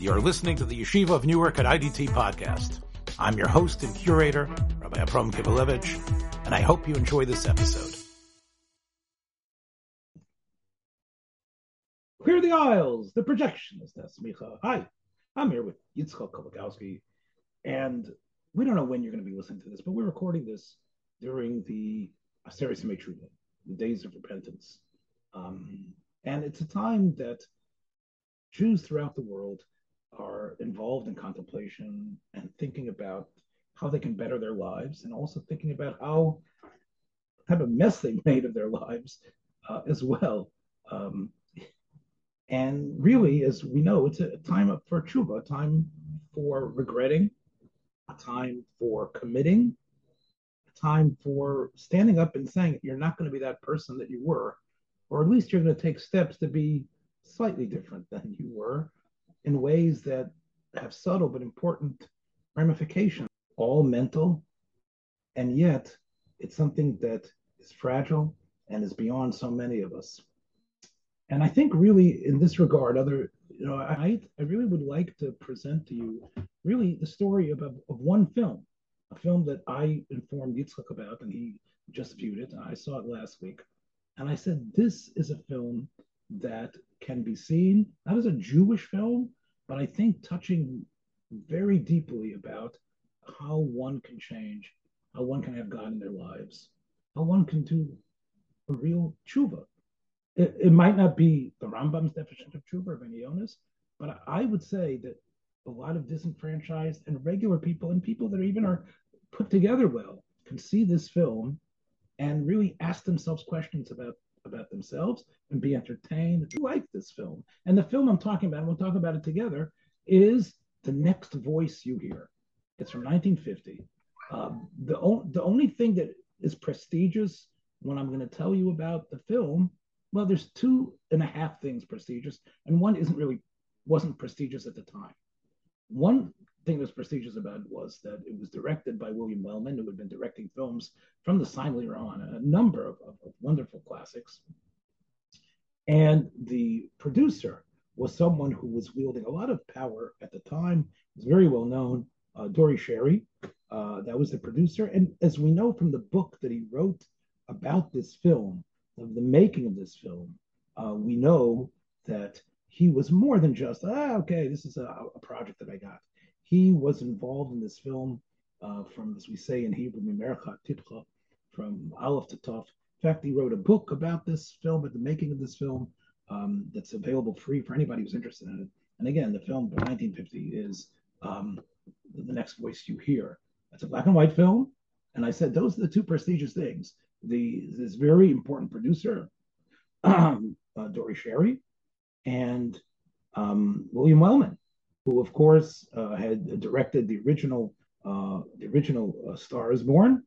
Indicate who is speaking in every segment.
Speaker 1: You're listening to the Yeshiva of Newark at IDT podcast. I'm your host and curator, Rabbi Abram Kibalevich, and I hope you enjoy this episode.
Speaker 2: Clear the aisles, the projectionist, that's Micha. Hi, I'm here with Yitzchak Kolakowski, and we don't know when you're going to be listening to this, but we're recording this during the Aseret Tshuva, the days of repentance. Um, and it's a time that Jews throughout the world are involved in contemplation and thinking about how they can better their lives and also thinking about how type of mess they made of their lives uh, as well. Um, and really, as we know, it's a time for tshuva, a time for regretting, a time for committing, a time for standing up and saying you're not going to be that person that you were, or at least you're going to take steps to be slightly different than you were in ways that have subtle but important ramifications, all mental, and yet it's something that is fragile and is beyond so many of us. And I think really in this regard, other you know, I I really would like to present to you really the story of, of, of one film, a film that I informed Yitzchak about, and he just viewed it. I saw it last week, and I said this is a film that can be seen not as a Jewish film, but I think touching very deeply about how one can change, how one can have God in their lives, how one can do a real tshuva. It, it might not be the Rambam's definition of tshuva or Rabbeinu Yonah's, but I would say that a lot of disenfranchised and regular people and people that even are put together well can see this film and really ask themselves questions about about themselves and be entertained. Like this film. And the film I'm talking about, and we'll talk about it together, is The Next Voice You Hear. It's from 1950. Um, the, o- the only thing that is prestigious when I'm going to tell you about the film, well, there's two and a half things prestigious, and one isn't really wasn't prestigious at the time. One thing that was prestigious about it was that it was directed by William Wellman, who had been directing films from the Simon on, a number of, of, of wonderful classics. And the producer was someone who was wielding a lot of power at the time. Was very well known, uh, Dore Schary. Uh, that was the producer. And as we know from the book that he wrote about this film, of the making of this film, uh, we know that he was more than just, ah, okay, this is a, a project that I got. He was involved in this film uh, from, as we say in Hebrew, Tipcha, from Aleph to Tov. In fact, he wrote a book about this film, at the making of this film, um, that's available free for anybody who's interested in it. And again, the film from 1950 is um, The Next Voice You Hear. It's a black and white film. And I said those are the two prestigious things. The this very important producer, uh, Dore Schary, and um, William Wellman, who of course uh, had directed the original uh, the original uh, Star is Born,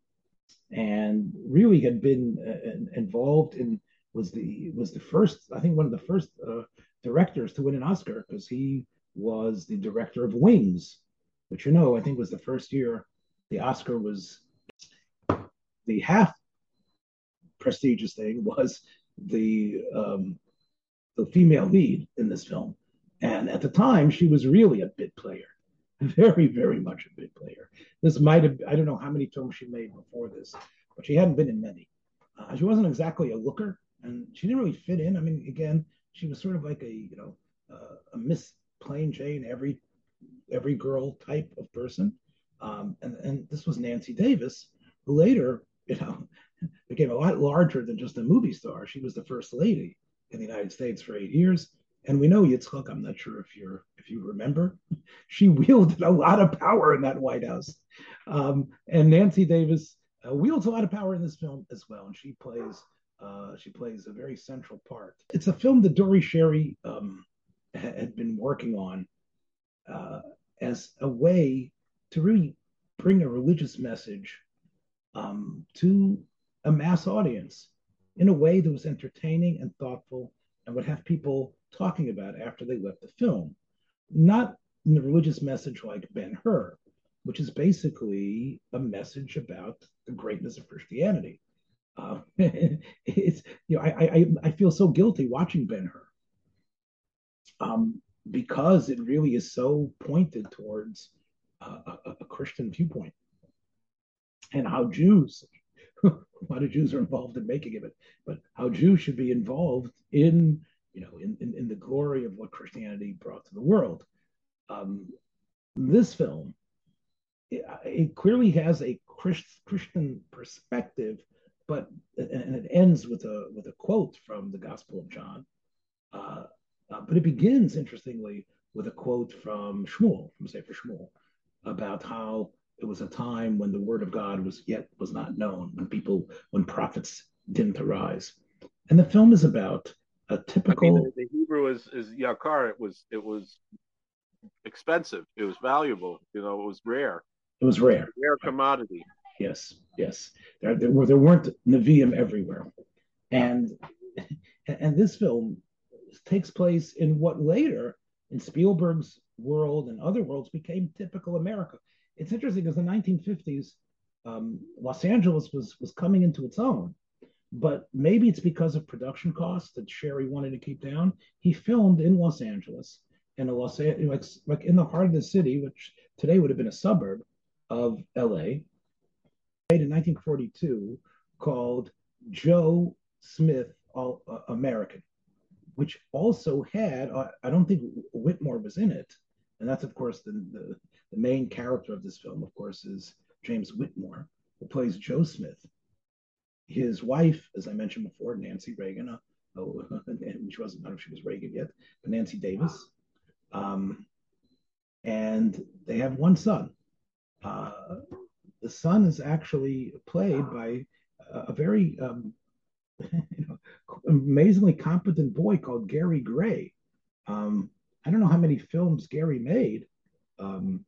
Speaker 2: and really had been uh, involved in was the was the first I think one of the first uh, directors to win an Oscar because he was the director of Wings, which you know I think was the first year the Oscar was the half prestigious thing was the um, the female lead in this film, and at the time she was really a bit player, very very much a bit player. This might have I don't know how many films she made before this, but she hadn't been in many. Uh, she wasn't exactly a looker, and she didn't really fit in. I mean, again, she was sort of like a you know uh, a Miss Plain Jane, every every girl type of person. Um, and and this was Nancy Davis, who later you know became a lot larger than just a movie star. She was the first lady in the United States for eight years. And we know Yitzchak, I'm not sure if you're if you remember, she wielded a lot of power in that White House. Um, and Nancy Davis uh, wields a lot of power in this film as well, and she plays uh, she plays a very central part. It's a film that Dore Schary um, had been working on uh, as a way to really bring a religious message um, to a mass audience in a way that was entertaining and thoughtful and would have people talking about after they left the film. Not in the religious message like Ben Hur, which is basically a message about the greatness of Christianity. Uh, it's you know I, I I feel so guilty watching Ben Hur. Um, because it really is so pointed towards a, a, Christian viewpoint and how Jews, a lot of Jews are involved in making of it, but how Jews should be involved in, you know, in, in, in the glory of what Christianity brought to the world. Um, this film, it, it, clearly has a Christ, Christian perspective, but and it ends with a with a quote from the Gospel of John. Uh, uh, but it begins, interestingly, with a quote from Shmuel, from Sefer Shmuel, about how it was a time when the word of God was yet was not known, when people, when prophets didn't arise. And the film is about a typical. I
Speaker 3: mean, the, the Hebrew is is yakar. It was it was expensive. It was valuable. You know, it was rare.
Speaker 2: It was rare.
Speaker 3: rare commodity.
Speaker 2: Yes, yes. There, there were there weren't Nevi'im everywhere, and and this film takes place in what later, in Spielberg's world and other worlds, became typical America. It's interesting because the 1950s, um, Los Angeles was was coming into its own, but maybe it's because of production costs that Schary wanted to keep down. He filmed in Los Angeles, in a Los like like in the heart of the city, which today would have been a suburb of L.A. Made in 1942, called Joe Smith All uh, American which also had, uh, I don't think Whitmore was in it. And that's, of course, the, the, the, main character of this film, of course, is James Whitmore, who plays Joe Smith. His wife, as I mentioned before, Nancy Reagan, uh, oh, she wasn't, I don't know if she was Reagan yet, but Nancy Davis. Um, and they have one son. Uh, the son is actually played by a, a very um, you know, amazingly competent boy called Gary Gray. Um, I don't know how many films Gary made, um,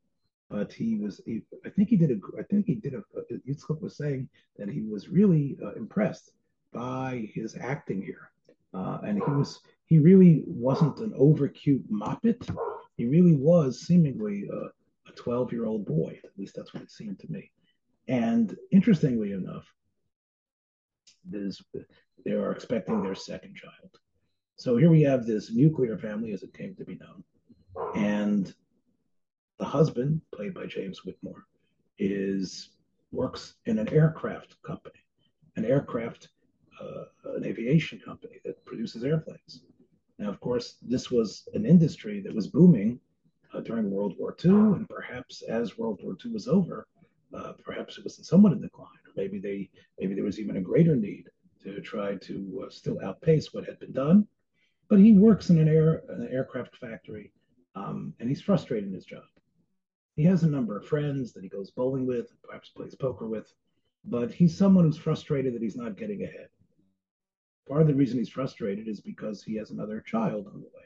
Speaker 2: but he was. He, I think he did a. I think he did a. Yitzchak was saying that he was really uh, impressed by his acting here, uh, and he was. He really wasn't an over cute moppet. He really was seemingly a, a 12 year old boy. At least that's what it seemed to me. And interestingly enough, there's they are expecting their second child. So here we have this nuclear family, as it came to be known, and the husband, played by James Whitmore, is works in an aircraft company, an aircraft, uh, an aviation company that produces airplanes. Now, of course, this was an industry that was booming uh, during World War II, and perhaps as World War II was over, uh, perhaps it was in somewhat in decline, or maybe they maybe there was even a greater need to try to uh, still outpace what had been done. But he works in an air an aircraft factory, um, and he's frustrated in his job. He has a number of friends that he goes bowling with, perhaps plays poker with, but he's someone who's frustrated that he's not getting ahead. Part of the reason he's frustrated is because he has another child on the way.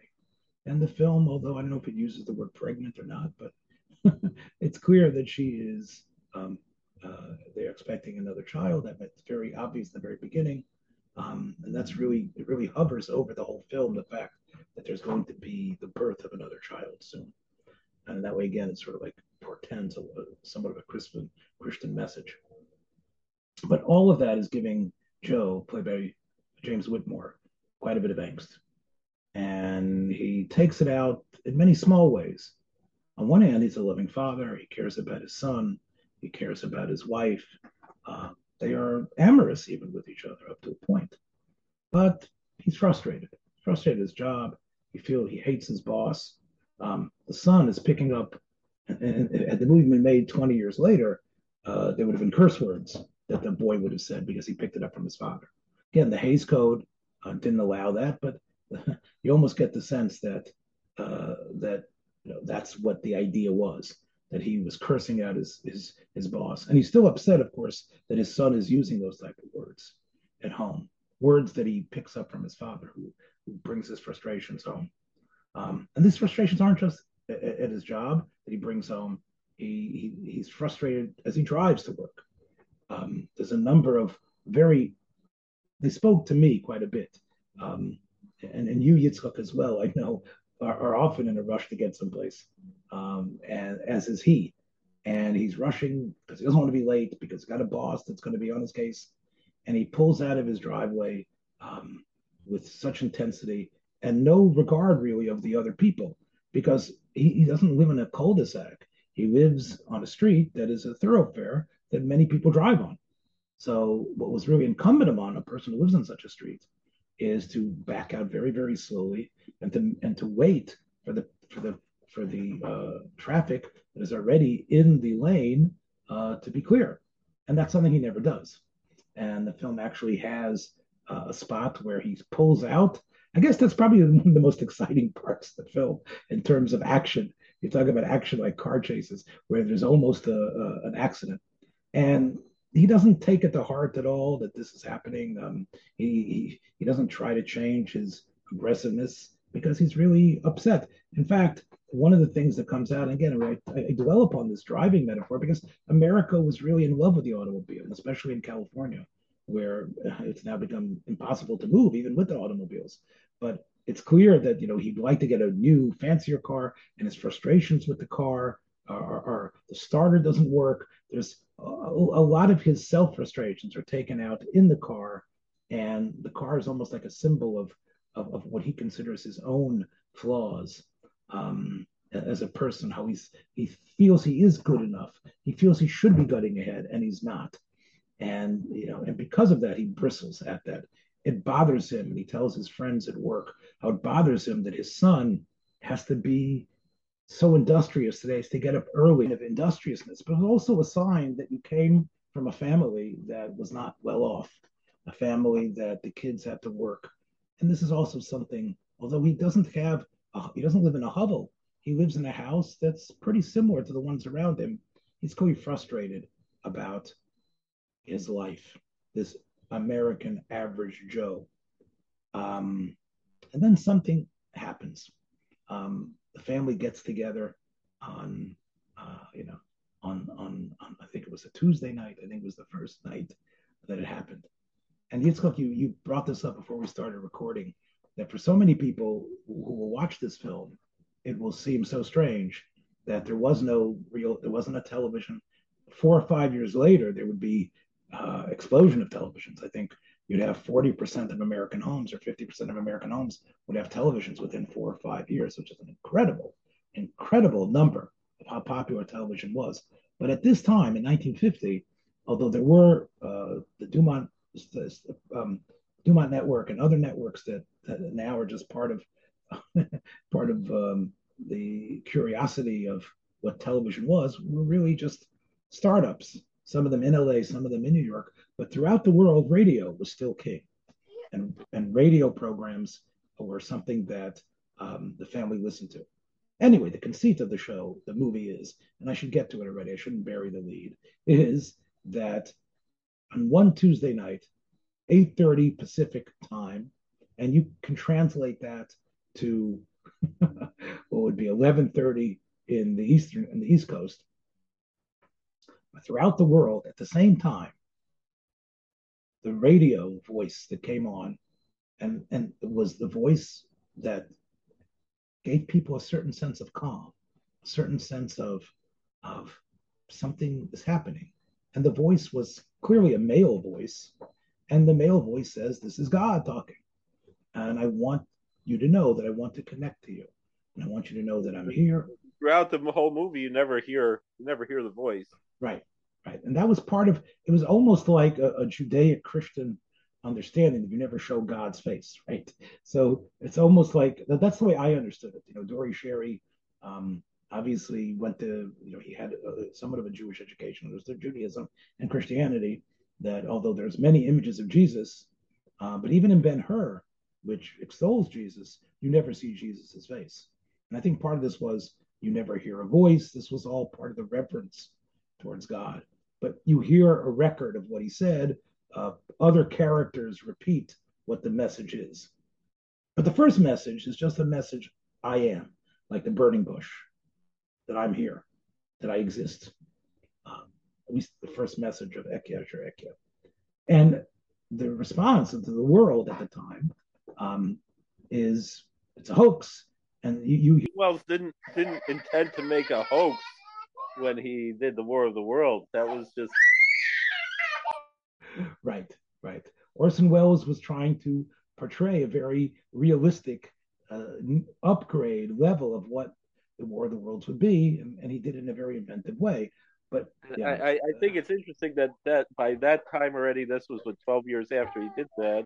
Speaker 2: And the film, although I don't know if it uses the word pregnant or not, but it's clear that she is um, uh, they're expecting another child. That's very obvious in the very beginning. Um, and that's really, it really hovers over the whole film, the fact that there's going to be the birth of another child soon. And that way, again, it sort of like portends a, somewhat of a Christian, Christian message. But all of that is giving Joe, played by James Whitmore, quite a bit of angst. And he takes it out in many small ways. On one hand, he's a loving father, he cares about his son, he cares about his wife. Uh, they are amorous even with each other up to a point. But he's frustrated. Frustrated his job. He feels he hates his boss. Um, the son is picking up, and, had the movie been made 20 years later, uh, there would have been curse words that the boy would have said because he picked it up from his father. Again, the Hays Code uh, didn't allow that, but you almost get the sense that uh, that you know, that's what the idea was that he was cursing out his, his, his boss. And he's still upset, of course, that his son is using those type of words at home, words that he picks up from his father, who, who brings his frustrations home. Um, and these frustrations aren't just at, at, his job that he brings home. He, he he's frustrated as he drives to work. Um, there's a number of very they spoke to me quite a bit, um, and and you Yitzchak as well. I know are, are often in a rush to get someplace, um, and as is he. And he's rushing because he doesn't want to be late because he's got a boss that's going to be on his case. And he pulls out of his driveway um, with such intensity and no regard really of the other people. Because he, he doesn't live in a cul-de-sac. He lives on a street that is a thoroughfare that many people drive on. So what was really incumbent upon a person who lives on such a street is to back out very, very slowly and to and to wait for the for the for the uh, traffic that is already in the lane uh, to be clear, and that's something he never does. And the film actually has uh, a spot where he pulls out. I guess that's probably one of the most exciting parts of the film in terms of action. You talk about action like car chases, where there's almost a, a, an accident, and he doesn't take it to heart at all that this is happening. Um, he, he he doesn't try to change his aggressiveness because he's really upset. In fact, one of the things that comes out, again, I, I dwell upon this driving metaphor because America was really in love with the automobile, especially in California, where it's now become impossible to move even with the automobiles. But it's clear that you know he'd like to get a new, fancier car, and his frustrations with the car are, are the starter doesn't work. There's a, a lot of his self frustrations are taken out in the car, and the car is almost like a symbol of of, of what he considers his own flaws um, as a person. How he's he feels he is good enough. He feels he should be gutting ahead, and he's not. And you know, and because of that, he bristles at that. It bothers him, and he tells his friends at work how it bothers him that his son has to be so industrious today is to get up early of industriousness, but also a sign that you came from a family that was not well off, a family that the kids had to work. And this is also something, although he doesn't have, a, he doesn't live in a hovel, he lives in a house that's pretty similar to the ones around him. He's clearly frustrated about his life, this American average Joe. Um, and then something happens. Um, the family gets together on, uh, you know, on, on, on, I think it was a Tuesday night. I think it was the first night that it happened. And Yitzchak, you, you brought this up before we started recording that for so many people who will watch this film, it will seem so strange that there was no real, there wasn't a television. Four or five years later, there would be uh, explosion of televisions. I think you'd have 40% of American homes or 50% of American homes would have televisions within four or five years, which is an incredible, incredible number of how popular television was. But at this time in 1950, although there were uh, the Dumont, um, Dumont network and other networks that, that now are just part of part of um, the curiosity of what television was, were really just startups. Some of them in LA, some of them in New York, but throughout the world, radio was still king, and and radio programs were something that um, the family listened to. Anyway, the conceit of the show, the movie is, and I should get to it already. I shouldn't bury the lead. Is that on one Tuesday night, 8:30 Pacific time, and you can translate that to what would be 11:30 in the eastern in the East Coast. Throughout the world, at the same time, the radio voice that came on, and and was the voice that gave people a certain sense of calm, a certain sense of of something is happening. And the voice was clearly a male voice, and the male voice says, "This is God talking," and I want you to know that I want to connect to you, and I want you to know that I'm here.
Speaker 3: Throughout the whole movie, you never hear you never hear the voice.
Speaker 2: Right. Right. And that was part of it was almost like a, a Judaic Christian understanding that you never show God's face, right? So it's almost like that's the way I understood it. You know, Dore Schary um, obviously went to, you know, he had a, somewhat of a Jewish education. There's Judaism and Christianity that although there's many images of Jesus, uh, but even in Ben Hur, which extols Jesus, you never see Jesus's face. And I think part of this was you never hear a voice. This was all part of the reverence towards God but you hear a record of what he said. Uh, other characters repeat what the message is. But the first message is just a message I am, like the burning bush, that I'm here, that I exist. Um, at least the first message of Ekia Ekia. And the response of the world at the time um, is it's a hoax. And you, you
Speaker 3: well didn't didn't intend to make a hoax when he did the War of the World. That was just
Speaker 2: right, right. Orson Welles was trying to portray a very realistic uh, upgrade level of what the War of the Worlds would be, and, and he did it in a very inventive way. But
Speaker 3: yeah, I, I think it's interesting that that by that time already, this was what twelve years after he did that,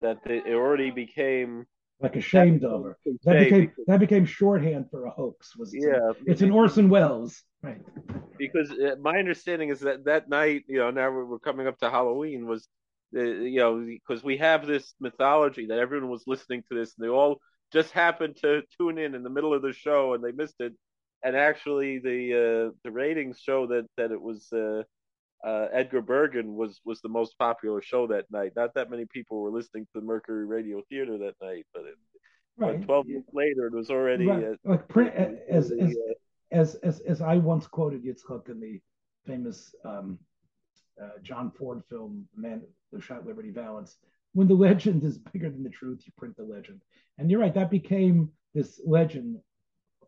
Speaker 3: that it already became
Speaker 2: like ashamed of her. That became that became shorthand for a hoax. Was
Speaker 3: yeah,
Speaker 2: it's an Orson Welles, right?
Speaker 3: Because uh, my understanding is that that night, you know, now we're coming up to Halloween, was uh, you know because we have this mythology that everyone was listening to this and they all just happened to tune in in the middle of the show and they missed it and actually the uh, the ratings show that that it was uh, uh, Edgar Bergen was was the most popular show that night. Not that many people were listening to the Mercury Radio Theater that night, but, it, right. twelve years later, it was already right.
Speaker 2: Uh, like print, as, as, uh, as as as I once quoted Yitzchak in the famous um, uh, John Ford film "Man Who Shot Liberty Valance." When the legend is bigger than the truth, you print the legend. And you're right, that became this legend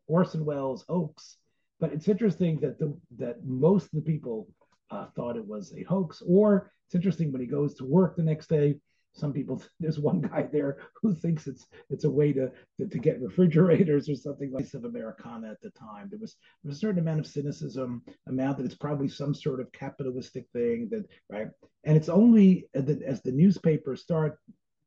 Speaker 2: Orson Welles hoax. But it's interesting that the that most of the people uh, thought it was a hoax. Or it's interesting when he goes to work the next day. Some people, there's one guy there who thinks it's it's a way to to, to get refrigerators or something like of Americana at the time. There was, there was a certain amount of cynicism, amount that it's probably some sort of capitalistic thing that right. And it's only that as the newspapers start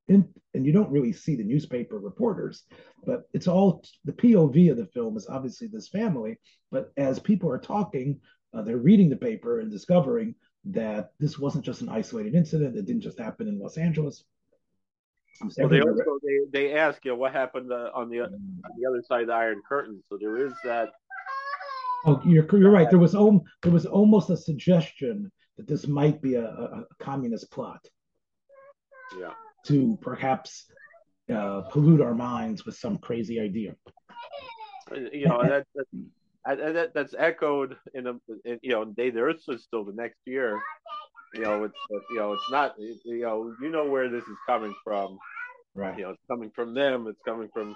Speaker 2: in, and you don't really see the newspaper reporters, but it's all the POV of the film is obviously this family. But as people are talking, uh, they're reading the paper and discovering that this wasn't just an isolated incident. It didn't just happen in Los Angeles.
Speaker 3: Well, they also they, they ask you know, what happened uh, on the on the other side of the Iron Curtain. So there is that.
Speaker 2: Oh, you're you're right. There was om- there was almost a suggestion that this might be a, a, communist plot.
Speaker 3: Yeah.
Speaker 2: To perhaps uh, pollute our minds with some crazy idea.
Speaker 3: You know that, that that, that's echoed in a in, you know day the earth stood still the next year. You know it's you know it's not you know you know where this is coming from.
Speaker 2: Right.
Speaker 3: You know it's coming from them it's coming from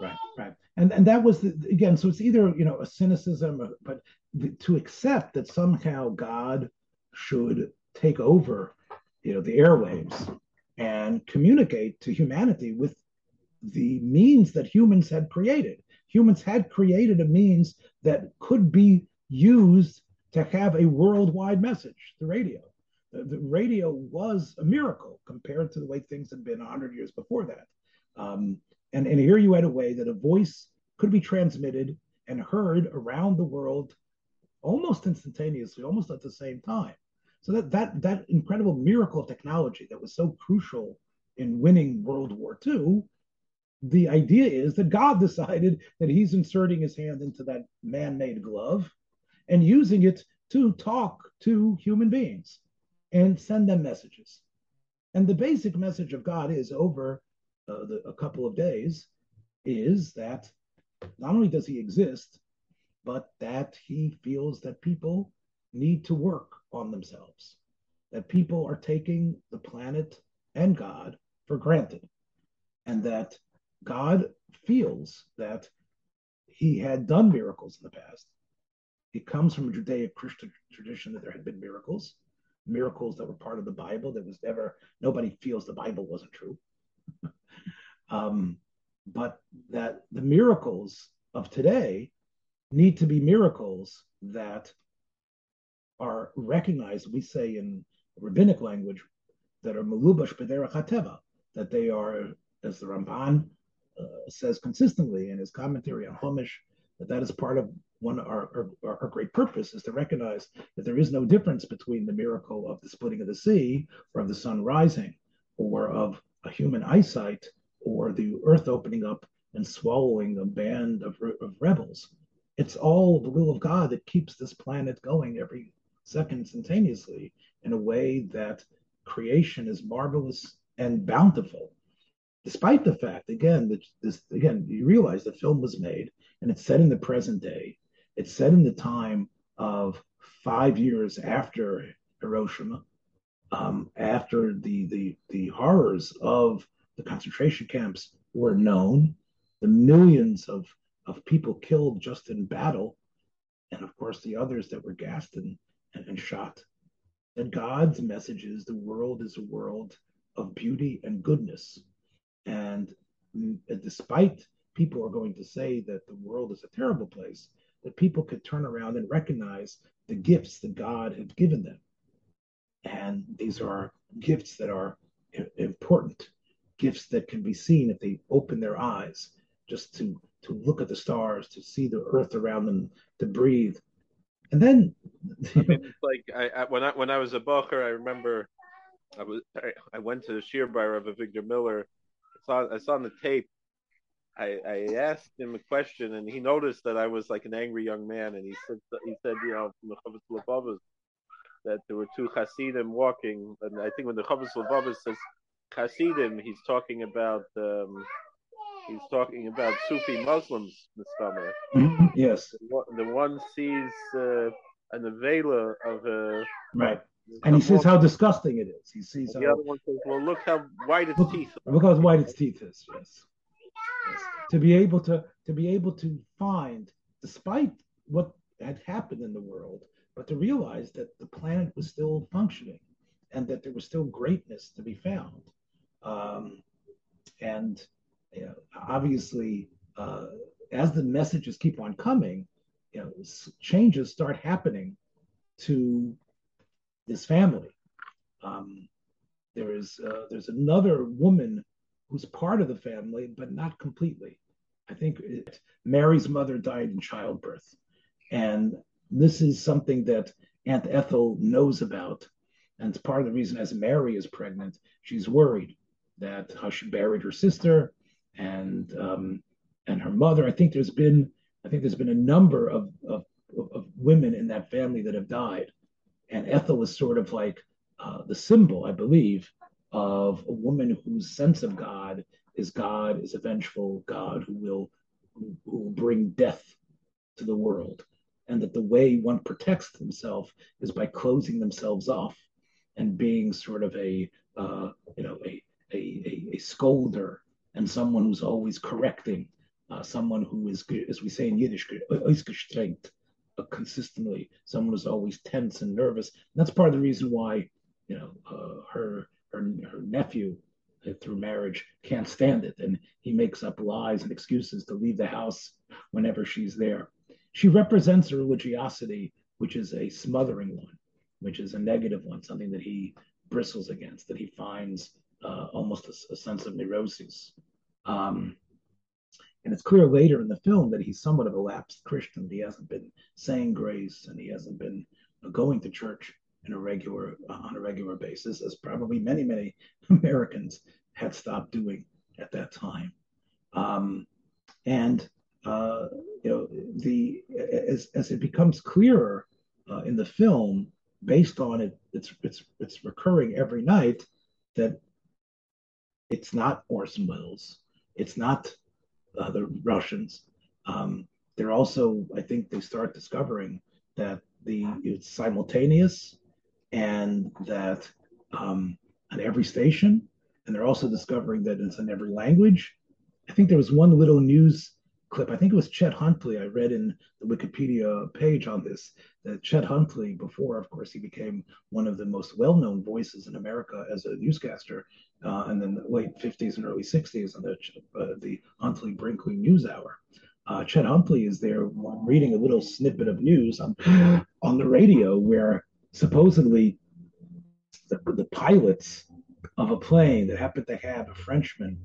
Speaker 2: right right. And and that was the, again so it's either you know a cynicism or, but the, to accept that somehow god should take over you know the airwaves and communicate to humanity with the means that humans had created. Humans had created a means that could be used to have a worldwide message, the radio. The, the radio was a miracle compared to the way things had been 100 years before that. Um, and, and here you had a way that a voice could be transmitted and heard around the world almost instantaneously, almost at the same time. So that that that incredible miracle of technology that was so crucial in winning World War II the idea is that God decided that he's inserting his hand into that man made glove and using it to talk to human beings and send them messages. And the basic message of God is over uh, the, a couple of days is that not only does he exist, but that he feels that people need to work on themselves, that people are taking the planet and God for granted, and that God feels that he had done miracles in the past. It comes from a Judaic Christian tradition that there had been miracles, miracles that were part of the Bible. That was never, nobody feels the Bible wasn't true. um, but that the miracles of today need to be miracles that are recognized, we say in rabbinic language, that are melubash b'derech that they are, as the Ramban Uh, says consistently in his commentary on Chumash that that is part of one our, our, our great purpose is to recognize that there is no difference between the miracle of the splitting of the sea or of the sun rising or of a human eyesight or the earth opening up and swallowing a band of, of rebels. It's all the will of God that keeps this planet going every second instantaneously in a way that creation is marvelous and bountiful despite the fact, again, that this again, you realize the film was made and it's set in the present day. It's set in the time of five years after Hiroshima, um, after the, the the horrors of the concentration camps were known, the millions of of people killed just in battle, and of course the others that were gassed and, and, and shot. That God's message is the world is a world of beauty and goodness and despite people are going to say that the world is a terrible place, that people could turn around and recognize the gifts that God had given them. And these are gifts that are important, gifts that can be seen if they open their eyes just to, to look at the stars, to see the earth around them, to breathe. And then,
Speaker 3: I mean, like I, I, when I when I was a bocher, I remember I was I, I went to the shiur of Victor Miller. I saw I saw on the tape I, I asked him a question, and he noticed that I was like an angry young man, and he said he said you know from the Halevavos that there were two Hasidim walking, and I think when the Chovos Halevavos says Hasidim, he's talking about um, he's talking about Sufi Muslims, Mr.
Speaker 2: Mm-hmm. Yes,
Speaker 3: the one, the one sees uh, an avela of a
Speaker 2: right. And he says how disgusting it is. He sees
Speaker 3: the
Speaker 2: how,
Speaker 3: other one says, "Well, look how white its
Speaker 2: look,
Speaker 3: teeth."
Speaker 2: Are. Look how white its teeth is. Yes to be able to to be able to find, despite what had happened in the world, but to realize that the planet was still functioning and that there was still greatness to be found. Um, and you know, obviously, uh, as the messages keep on coming, you know, changes start happening to this family. Um, there is uh, there's another woman who's part of the family, but not completely. I think it, Mary's mother died in childbirth. And this is something that Aunt Ethel knows about. And it's part of the reason, as Mary is pregnant, she's worried that how she buried her sister and um, and her mother. I think there's been I think there's been a number of, of, of women in that family that have died, Ethel is sort of like uh, the symbol, I believe, of a woman whose sense of God is God is a vengeful God who will who, will bring death to the world, and that the way one protects themselves is by closing themselves off and being sort of a uh, you know a, a a, a scolder and someone who's always correcting, uh, someone who is as we say in Yiddish, consistently, someone who's always tense and nervous. And that's part of the reason why you know uh, her her, her nephew uh, through marriage can't stand it. And he makes up lies and excuses to leave the house whenever she's there. She represents a religiosity which is a smothering one which is a negative one something that he bristles against that he finds uh, almost a, a, sense of neuroses um, and it's clear later in the film that he's somewhat of a lapsed christian he hasn't been saying grace and he hasn't been going to church in a regular uh, on a regular basis, as probably many many Americans had stopped doing at that time. Um, and uh, you know the as as it becomes clearer uh, in the film, based on it, it's it's it's recurring every night that it's not Orson Welles, it's not uh, the Russians. Um, they're also, I think, they start discovering that the it's simultaneous and that um, on every station, and they're also discovering that it's in every language. I think there was one little news clip. I think it was Chet Huntley. I read in the Wikipedia page on this that Chet Huntley, before, of course, he became one of the most well-known voices in America as a newscaster, uh, in the late 50s and early 60s on the uh, the Huntley Brinkley News Hour. Uh, Chet Huntley is there reading a little snippet of news on on the radio where supposedly the, the pilots of a plane that happened to have a Frenchman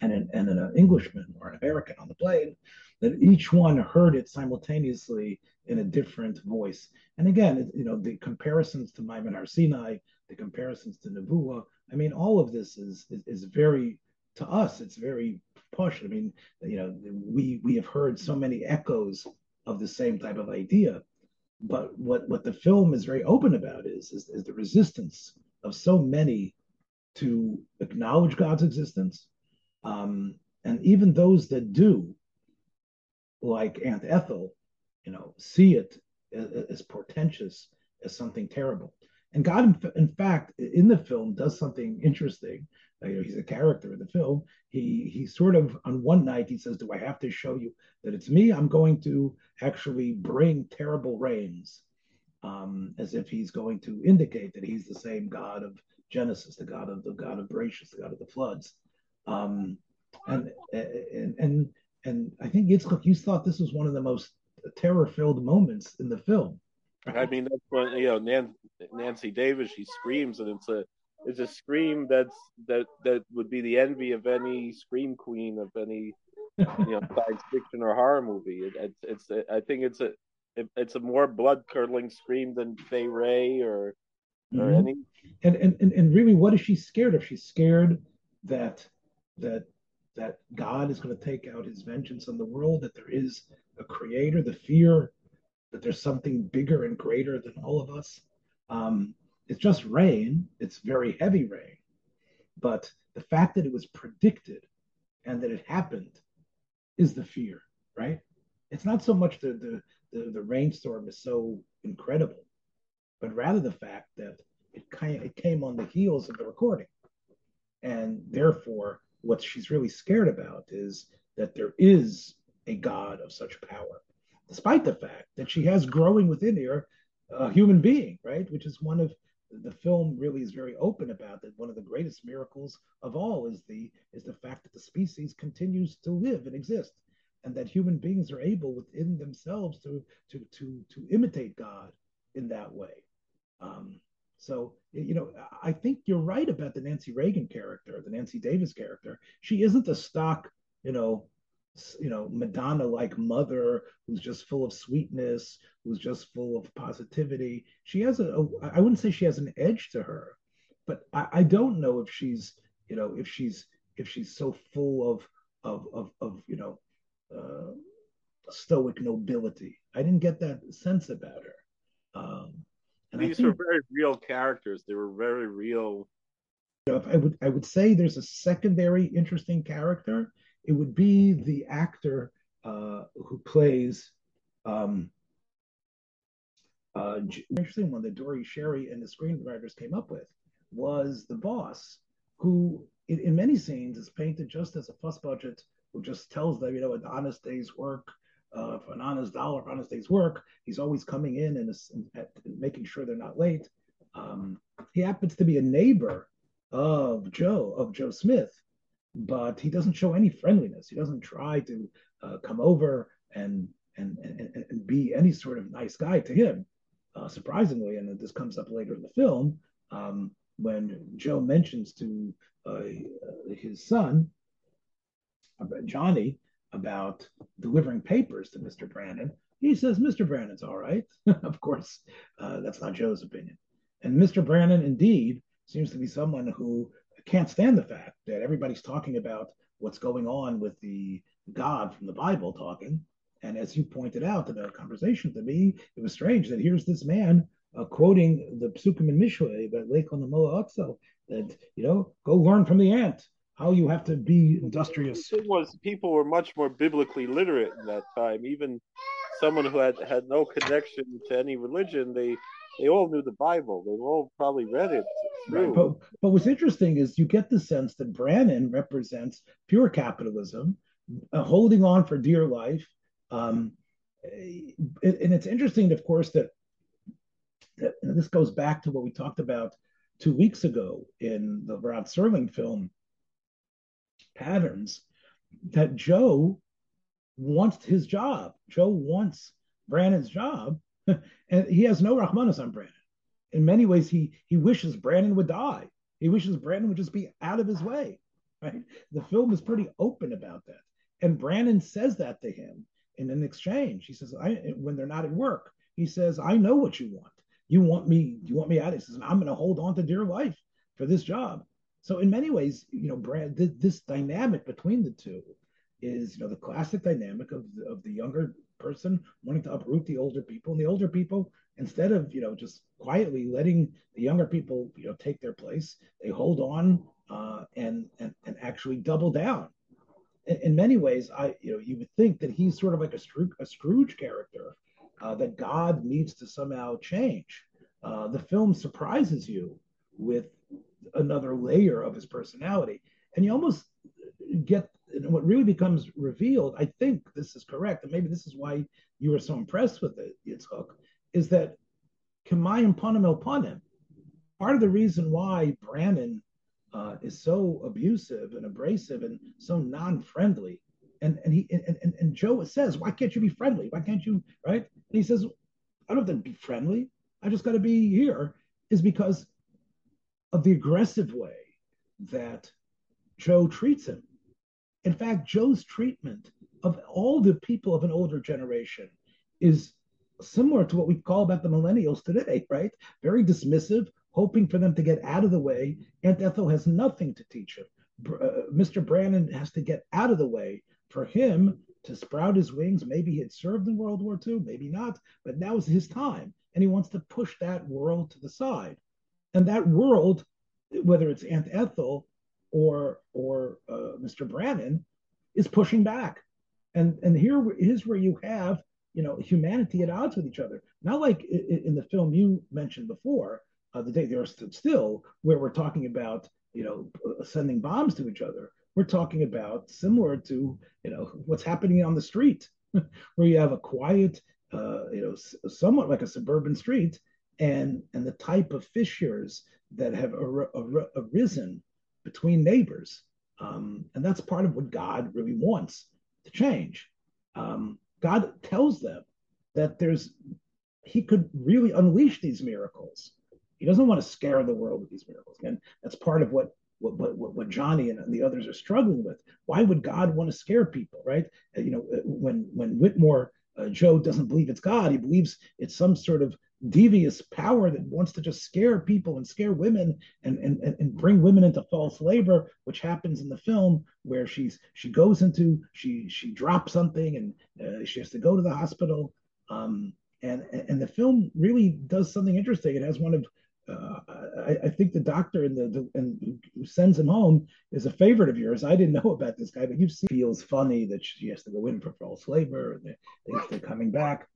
Speaker 2: and an, and an Englishman or an American on the plane, that each one heard it simultaneously in a different voice. And again, you know, the comparisons to Ma'amad Har Sinai, the comparisons to Nebuah, I mean, all of this is, is, is very, to us, it's very push. I mean, you know, we we have heard so many echoes of the same type of idea. But what, what the film is very open about is, is, is the resistance of so many to acknowledge God's existence. Um, and even those that do, like Aunt Ethel, you know, see it as, portentous as something terrible. And God, in, fact, in the film, does something interesting. Uh, you know, he's a character in the film. He he sort of on one night he says, "Do I have to show you that it's me? I'm going to actually bring terrible rains, um, as if he's going to indicate that he's the same God of Genesis, the God of the God of Bereshit, the God of the floods. Um, and and and and I think Yitzchak, you thought this was one of the most terror-filled moments in the film.
Speaker 3: I mean, that's when you know Nancy Davis. She screams, and it's a it's a scream that's that that would be the envy of any scream queen of any you know science fiction or horror movie. It, it's it's I think it's a it, it's a more blood curdling scream than Fay Wray or or mm-hmm. any.
Speaker 2: And, and and really, what is she scared of? She's scared that that that God is going to take out His vengeance on the world. That there is a Creator. The fear that there's something bigger and greater than all of us. Um, it's just rain. It's very heavy rain, but the fact that it was predicted and that it happened is the fear, right? It's not so much the the the, the rainstorm is so incredible, but rather the fact that it of, it came on the heels of the recording, and therefore what she's really scared about is that there is a God of such power, despite the fact that she has growing within her a human being, right? Which is one of the film really is very open about that one of the greatest miracles of all is the is the fact that the species continues to live and exist and that human beings are able within themselves to to to to imitate god in that way um, so you know i think you're right about the nancy reagan character the nancy davis character. She isn't the stock you know you know madonna like mother who's just full of sweetness who's just full of positivity. She has a, a i wouldn't say she has an edge to her but I, I don't know if she's you know if she's if she's so full of of of, of you know uh, stoic nobility. I didn't get that sense about her. Um
Speaker 3: these were very real characters. They were very real.
Speaker 2: I would I would say there's a secondary interesting character. It would be the actor uh, who plays um, uh, interesting one that Dore Schary and the screenwriters came up with was the boss, who in, many scenes is painted just as a fuss budget who just tells them, you know, an honest day's work, uh, for an honest dollar, for honest day's work. He's always coming in and, and, and making sure they're not late. Um, he happens to be a neighbor of Joe, of Joe Smith, but he doesn't show any friendliness. He doesn't try to uh, come over and, and, and and be any sort of nice guy to him. Uh, surprisingly, and this comes up later in the film um, when Joe mentions to uh, his son Johnny about delivering papers to Mr. Brandon. He says Mr. Brandon's all right. of course, uh, that's not Joe's opinion. And Mr. Brandon, indeed, seems to be someone who can't stand the fact that everybody's talking about what's going on with the God from the Bible talking. And as you pointed out in a conversation to me, it was strange that here's this man uh, quoting the Psukim and Mishle about Lake on the Moa also, that, you know, go learn from the ant how you have to be industrious.
Speaker 3: It was people were much more biblically literate in that time. Even someone who had had no connection to any religion, they they all knew the Bible. They all probably read it.
Speaker 2: Right. But, but what's interesting is you get the sense that Brannon represents pure capitalism, uh, holding on for dear life. Um, and it's interesting, of course, that, that this goes back to what we talked about two weeks ago in the Rod Serling film, Patterns, that Joe wants his job. Joe wants Brandon's job, and he has no Rahmanas on Brandon. In many ways, he he wishes Brandon would die. He wishes Brandon would just be out of his way. Right? The film is pretty open about that, and Brandon says that to him in an exchange. He says, "I when they're not at work, he says, I know what you want. You want me. You want me out." He says, "I'm going to hold on to dear life for this job." So in many ways, you know, Brad, this dynamic between the two is, you know, the classic dynamic of the, of the younger person wanting to uproot the older people, and the older people, instead of you know just quietly letting the younger people you know take their place, they hold on uh, and, and and actually double down. In, in, many ways, I you know you would think that he's sort of like a, Scrooge, a Scrooge character uh, that God needs to somehow change. Uh, the film surprises you with another layer of his personality, and you almost get what really becomes revealed, I think this is correct, and maybe this is why you were so impressed with it, Yitzchak, is that Kamayim Panim El Panim. Part of the reason why Brannon uh, is so abusive and abrasive and so non-friendly. And and he and, and, and Joe says, why can't you be friendly? Why can't you, right? And he says, I don't have to be friendly. I just got to be here. Is because of the aggressive way that Joe treats him. In fact, Joe's treatment of all the people of an older generation is similar to what we call about the millennials today, right? Very dismissive, hoping for them to get out of the way. Aunt Ethel has nothing to teach him. Uh, Mr. Brannon has to get out of the way for him to sprout his wings. Maybe he had served in World War II, maybe not, but now is his time. And he wants to push that world to the side. And that world, whether it's Aunt Ethel or or uh, Mr. Brannon, is pushing back. And and here is where you have you know humanity at odds with each other. Not like in the film you mentioned before, uh, the day the earth stood still, where we're talking about you know sending bombs to each other. We're talking about similar to you know what's happening on the street, where you have a quiet, uh, you know, somewhat like a suburban street, and and the type of fissures that have ar- ar- arisen between neighbors, um, and that's part of what God really wants to change. Um, God tells them that there's He could really unleash these miracles he doesn't want to scare the world with these miracles. And that's part of what what, what, what Johnny and the others are struggling with. Why would God want to scare people, right? Uh, you know, uh, when when Whitmore uh, Joe doesn't believe it's God, he believes it's some sort of devious power that wants to just scare people and scare women and and and bring women into false labor, which happens in the film where she's she goes into she she drops something and uh, she has to go to the hospital. Um, and and the film really does something interesting. It has one of uh, I, I, think the doctor and the, the, and who sends him home is a favorite of yours. I didn't know about this guy, but you see, feels funny that she has to go in for false labor and they, they're coming back.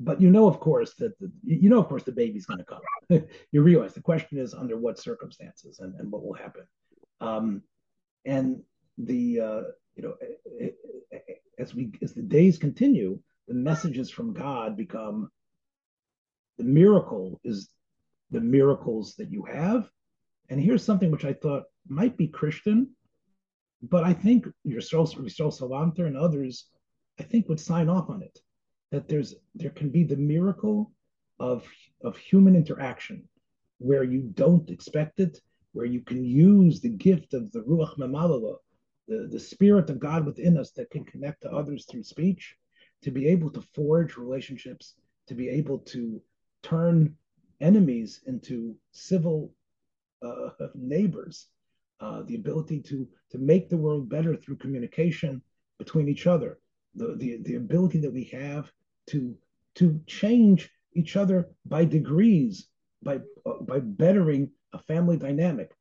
Speaker 2: But you know, of course, that the, you know, of course, the baby's going to come. you realize the question is under what circumstances and, and what will happen. Um, and the uh, you know, as we as the days continue, the messages from God become the miracle is the miracles that you have. And here's something which I thought might be Christian, but I think yourself, Yisrael Salanter and others, I think would sign off on it. That there's there can be the miracle of of human interaction where you don't expect it, where you can use the gift of the Ruach Memalela, the, the spirit of God within us that can connect to others through speech, to be able to forge relationships, to be able to turn enemies into civil uh, neighbors, uh, the ability to to make the world better through communication between each other, the the, the ability that we have to to change each other by degrees, by by bettering a family dynamic.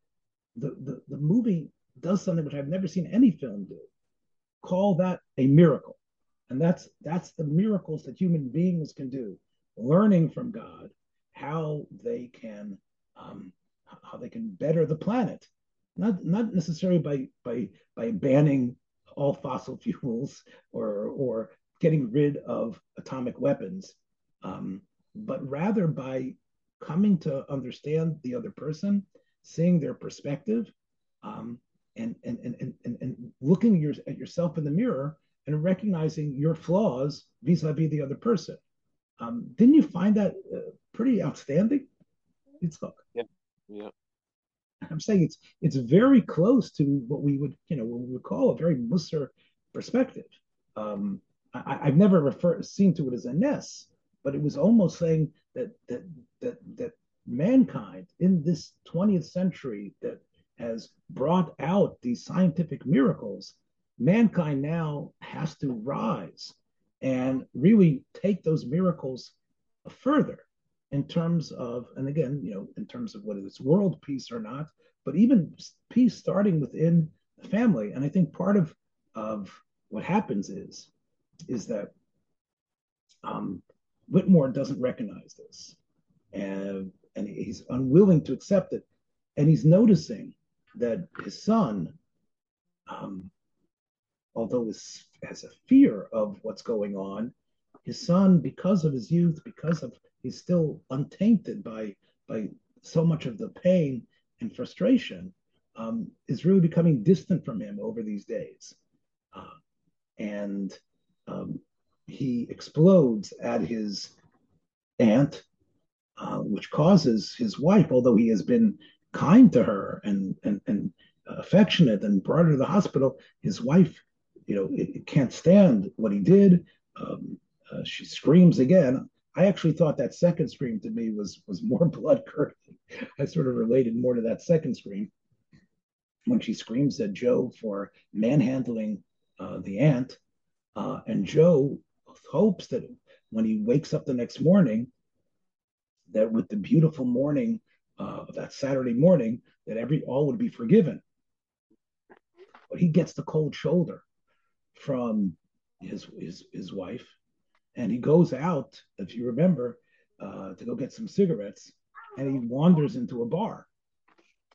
Speaker 2: The, the the movie does something which I've never seen any film do. Call that a miracle, and that's that's the miracles that human beings can do, learning from God how they can um, how they can better the planet, not not necessarily by by by banning all fossil fuels or or getting rid of atomic weapons, um, but rather by coming to understand the other person, seeing their perspective, um, and, and, and, and, and looking your, at yourself in the mirror and recognizing your flaws vis-a-vis the other person. Um, didn't you find that uh, pretty outstanding? It's
Speaker 3: yeah, yeah.
Speaker 2: I'm saying it's it's very close to what we would you know what we would call a very Mussar perspective. Um, I, have never referred seen to it as a ness, but it was almost saying that that that that mankind in this 20th century that has brought out these scientific miracles, mankind now has to rise and really take those miracles further in terms of, and again, you know, in terms of whether it's world peace or not, but even peace starting within the family. And I think part of of what happens is is that um, Whitmore doesn't recognize this, and and he's unwilling to accept it, and he's noticing that his son um, although is, has a fear of what's going on, his son, because of his youth, because of he's still untainted by by so much of the pain and frustration, um, is really becoming distant from him over these days. Uh, and um, he explodes at his aunt, uh, which causes his wife, although he has been kind to her and, and, and affectionate and brought her to the hospital, his wife, you know, it, it can't stand what he did. Um, uh, she screams again. I actually thought that second scream to me was was more blood curdling. I sort of related more to that second scream when she screams at Joe for manhandling uh, the aunt, uh, and Joe hopes that when he wakes up the next morning, that with the beautiful morning uh, that Saturday morning, that every all would be forgiven. But he gets the cold shoulder from his his his wife, and he goes out, if you remember, uh, to go get some cigarettes, and he wanders into a bar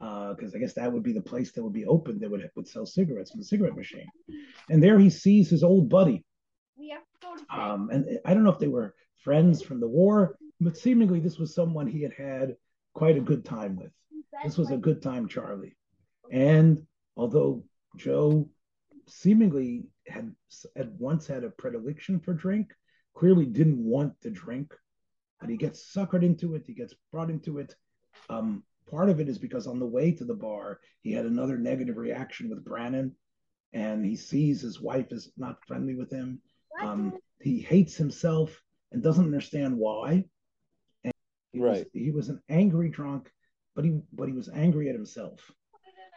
Speaker 2: because uh, I guess that would be the place that would be open that would would sell cigarettes from the cigarette machine, and there he sees his old buddy. Um, and I don't know if they were friends from the war, but seemingly this was someone he had had quite a good time with. This was a good time, Charlie. And although Joe seemingly had at once had a predilection for drink, clearly didn't want to drink, but he gets suckered into it. He gets brought into it. Um, part of it is because on the way to the bar, he had another negative reaction with Brannon, and he sees his wife is not friendly with him. Um, he hates himself and doesn't understand why. And he
Speaker 3: right.
Speaker 2: Was, he was an angry drunk, but he but he was angry at himself.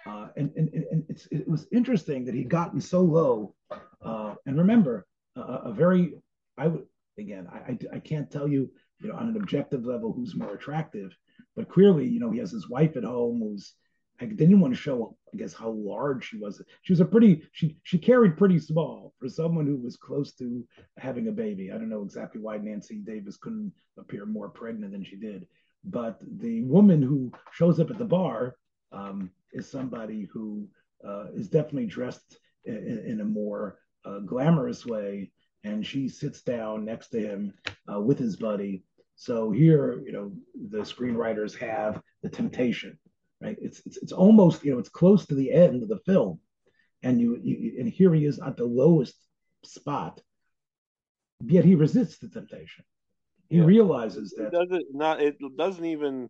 Speaker 2: Uh, and and, and it was interesting that he'd gotten so low. Uh, and remember, uh, a very I would again I, I, I can't tell you you know on an objective level who's more attractive, but clearly you know he has his wife at home who's I didn't want to show, I guess, how large she was. She was a pretty, she she carried pretty small for someone who was close to having a baby. I don't know exactly why Nancy Davis couldn't appear more pregnant than she did, but the woman who shows up at the bar um, is somebody who uh, is definitely dressed in, in a more uh, glamorous way, and she sits down next to him uh, with his buddy. So here, you know, the screenwriters have the temptation right? It's, it's it's almost you know it's close to the end of the film, and you, you and here he is at the lowest spot, yet he resists the temptation. He yeah. realizes that
Speaker 3: it doesn't not it doesn't even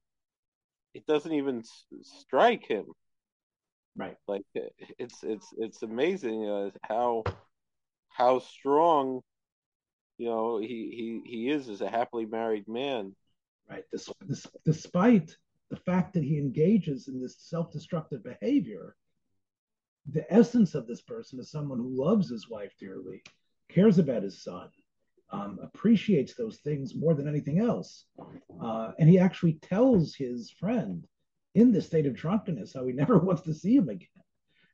Speaker 3: it doesn't even strike him.
Speaker 2: Right.
Speaker 3: Like it's it's it's amazing uh, how how strong you know he he he is as a happily married man.
Speaker 2: Right. This, this, despite the fact that he engages in this self-destructive behavior, the essence of this person is someone who loves his wife dearly, cares about his son, um, appreciates those things more than anything else. Uh, and he actually tells his friend in this state of drunkenness how he never wants to see him again,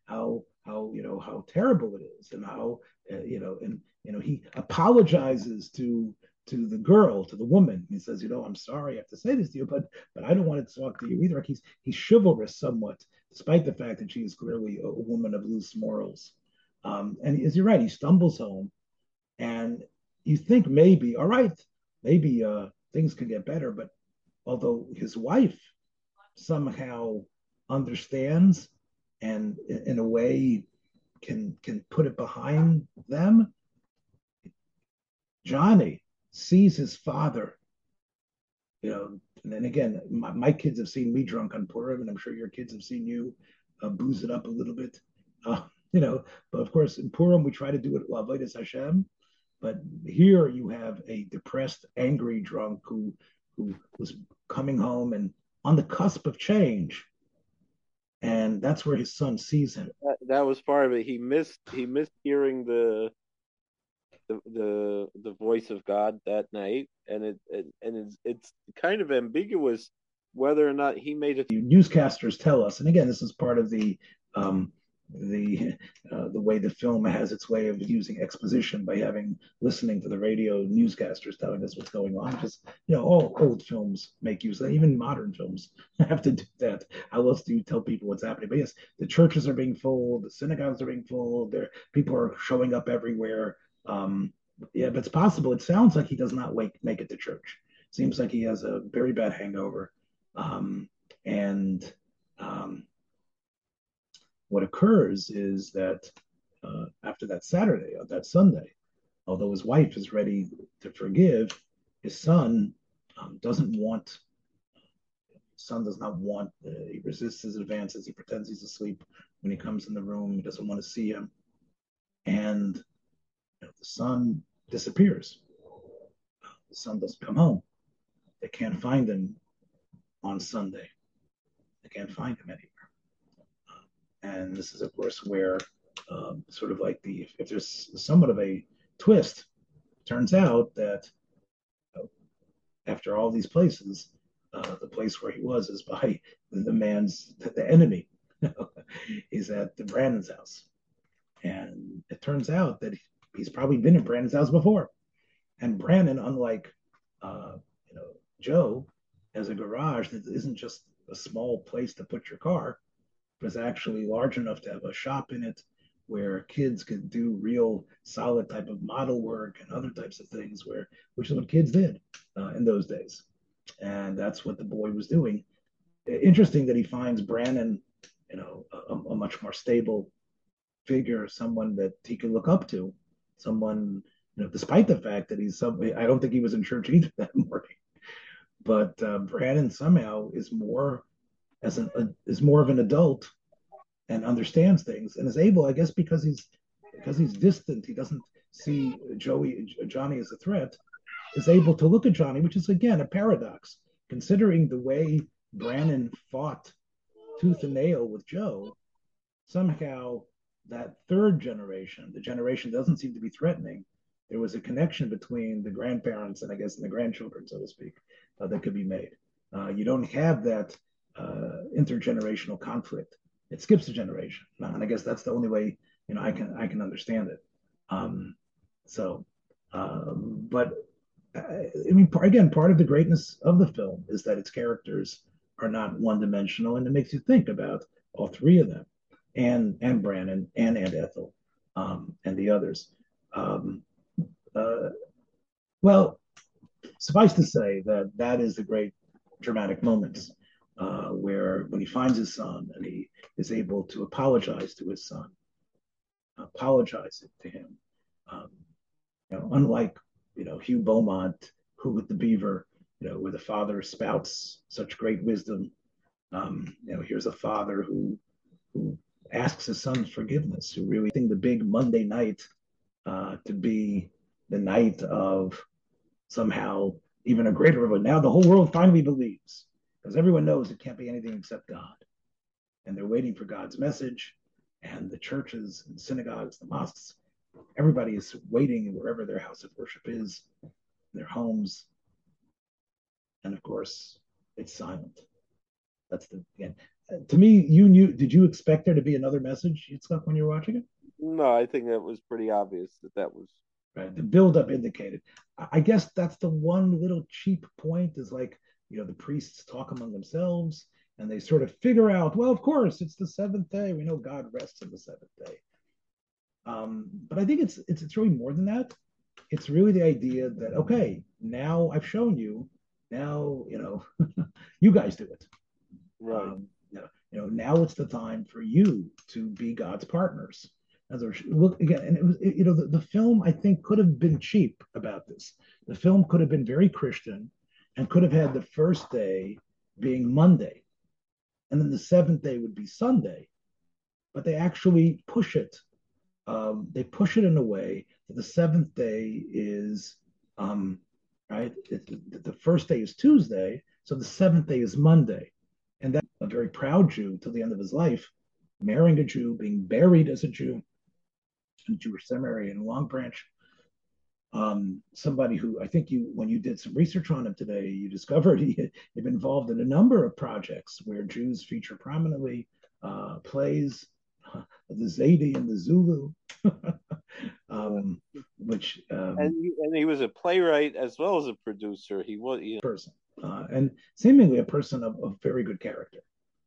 Speaker 2: how how you know how terrible it is, and how uh, you know and you know he apologizes to to the girl, to the woman. He says, you know, I'm sorry I have to say this to you, but but I don't want to talk to you either. He's he's chivalrous somewhat, despite the fact that she is clearly a, a woman of loose morals. Um, and as you're right, he stumbles home, and you think maybe, all right, maybe uh, things can get better. But although his wife somehow understands and in a way can can put it behind them, Johnny sees his father, you know, and then again, my, my, kids have seen me drunk on Purim, and I'm sure your kids have seen you uh, booze it up a little bit, uh, you know. But of course, in Purim, we try to do it Lavodas Hashem. But here you have a depressed, angry drunk who who was coming home and on the cusp of change, and that's where his son sees him.
Speaker 3: That, that was part of it. He missed he missed hearing the the the voice of God that night, and it, it and it's it's kind of ambiguous whether or not he made it.
Speaker 2: Newscasters tell us, and again, this is part of the um, the uh, the way the film has its way of using exposition by having listening to the radio newscasters telling us what's going on. Just you know, all old films make use of that. Even modern films have to do that. How else do you tell people what's happening? But yes, the churches are being full, the synagogues are being full. There, people are showing up everywhere. Um, yeah, but it's possible. It sounds like he does not wake, make it to church. Seems like he has a very bad hangover. Um, and um, what occurs is that uh, after that Saturday, or that Sunday, although his wife is ready to forgive, his son um, doesn't want. Son does not want. Uh, he resists his advances. He pretends he's asleep when he comes in the room. He doesn't want to see him, and you know, the son disappears. The son doesn't come home. They can't find him on Sunday. They can't find him anywhere. And this is, of course, where um, sort of like the if there's somewhat of a twist, turns out that uh, after all these places, uh, the place where he was is by the man's the enemy. He's at the Brandon's house, and it turns out that he's probably been in Brandon's house before. And Brandon, unlike uh, you know Joe, has a garage that isn't just a small place to put your car, but it's actually large enough to have a shop in it where kids could do real solid type of model work and other types of things where which is what kids did uh, in those days. And that's what the boy was doing. Interesting that he finds brandon you know a, a much more stable figure someone that he can look up to someone you know despite the fact that he's some i don't think he was in church either that morning but uh, brandon somehow is more as an uh, is more of an adult and understands things and is able, I guess, because he's because he's distant, he doesn't see Joey Johnny as a threat, is able to look at Johnny, which is again a paradox, considering the way Brandon fought tooth and nail with Joe. Somehow, that third generation, the generation doesn't seem to be threatening. There was a connection between the grandparents and I guess and the grandchildren, so to speak, uh, that could be made. Uh, you don't have that uh, intergenerational conflict it skips a generation, and I guess that's the only way you know I can I can understand it. Um, so, um, but uh, I mean, again, part of the greatness of the film is that its characters are not one dimensional, and it makes you think about all three of them, and and Brandon and Aunt Ethel, um, and the others. Um, uh, well, suffice to say that that is the great dramatic moments uh, where when he finds his son and he is able to apologize to his son, apologize to him. Um, you know, unlike you know Hugh Beaumont, who with the Beaver, you know, where the father spouts such great wisdom. Um, you know, here's a father who who asks his son forgiveness, who really think the big Monday night uh, to be the night of somehow even a greater revelation. Now the whole world finally believes because everyone knows it can't be anything except God. And they're waiting for God's message. And the churches and synagogues, the mosques, everybody is waiting wherever their house of worship is, their homes. And of course, it's silent. That's the again. To me, you knew. Did you expect there to be another message, Yitzchak, when you were watching it?
Speaker 3: No, I think that was pretty obvious that that was
Speaker 2: right. The build-up indicated. I guess that's the one little cheap point is like you know the priests talk among themselves and they sort of figure out well of course it's the seventh day we know god rests on the seventh day um, but i think it's, it's it's really more than that it's really the idea that okay now i've shown you now you know you guys do it
Speaker 3: right um,
Speaker 2: you, know, now it's the time for you to be god's partners as look again and it was it, you know the, the film i think could have been cheap about this the film could have been very christian and could have had the first day being Monday, and then the seventh day would be Sunday. But they actually push it. Um, they push it in a way that the seventh day is um, right. It, the first day is Tuesday, so the seventh day is Monday, a very proud Jew till the end of his life, marrying a Jew, being buried as a Jew in a Jewish cemetery in Long Branch, um, somebody who I think you, when you did some research on him today, you discovered he had been involved in a number of projects where Jews feature prominently, uh, plays, uh, the Zaidi and the Zulu, um, which um,
Speaker 3: and, he, and he was a playwright as well as a producer. He was know.
Speaker 2: person, uh, and seemingly a person of, of very good character.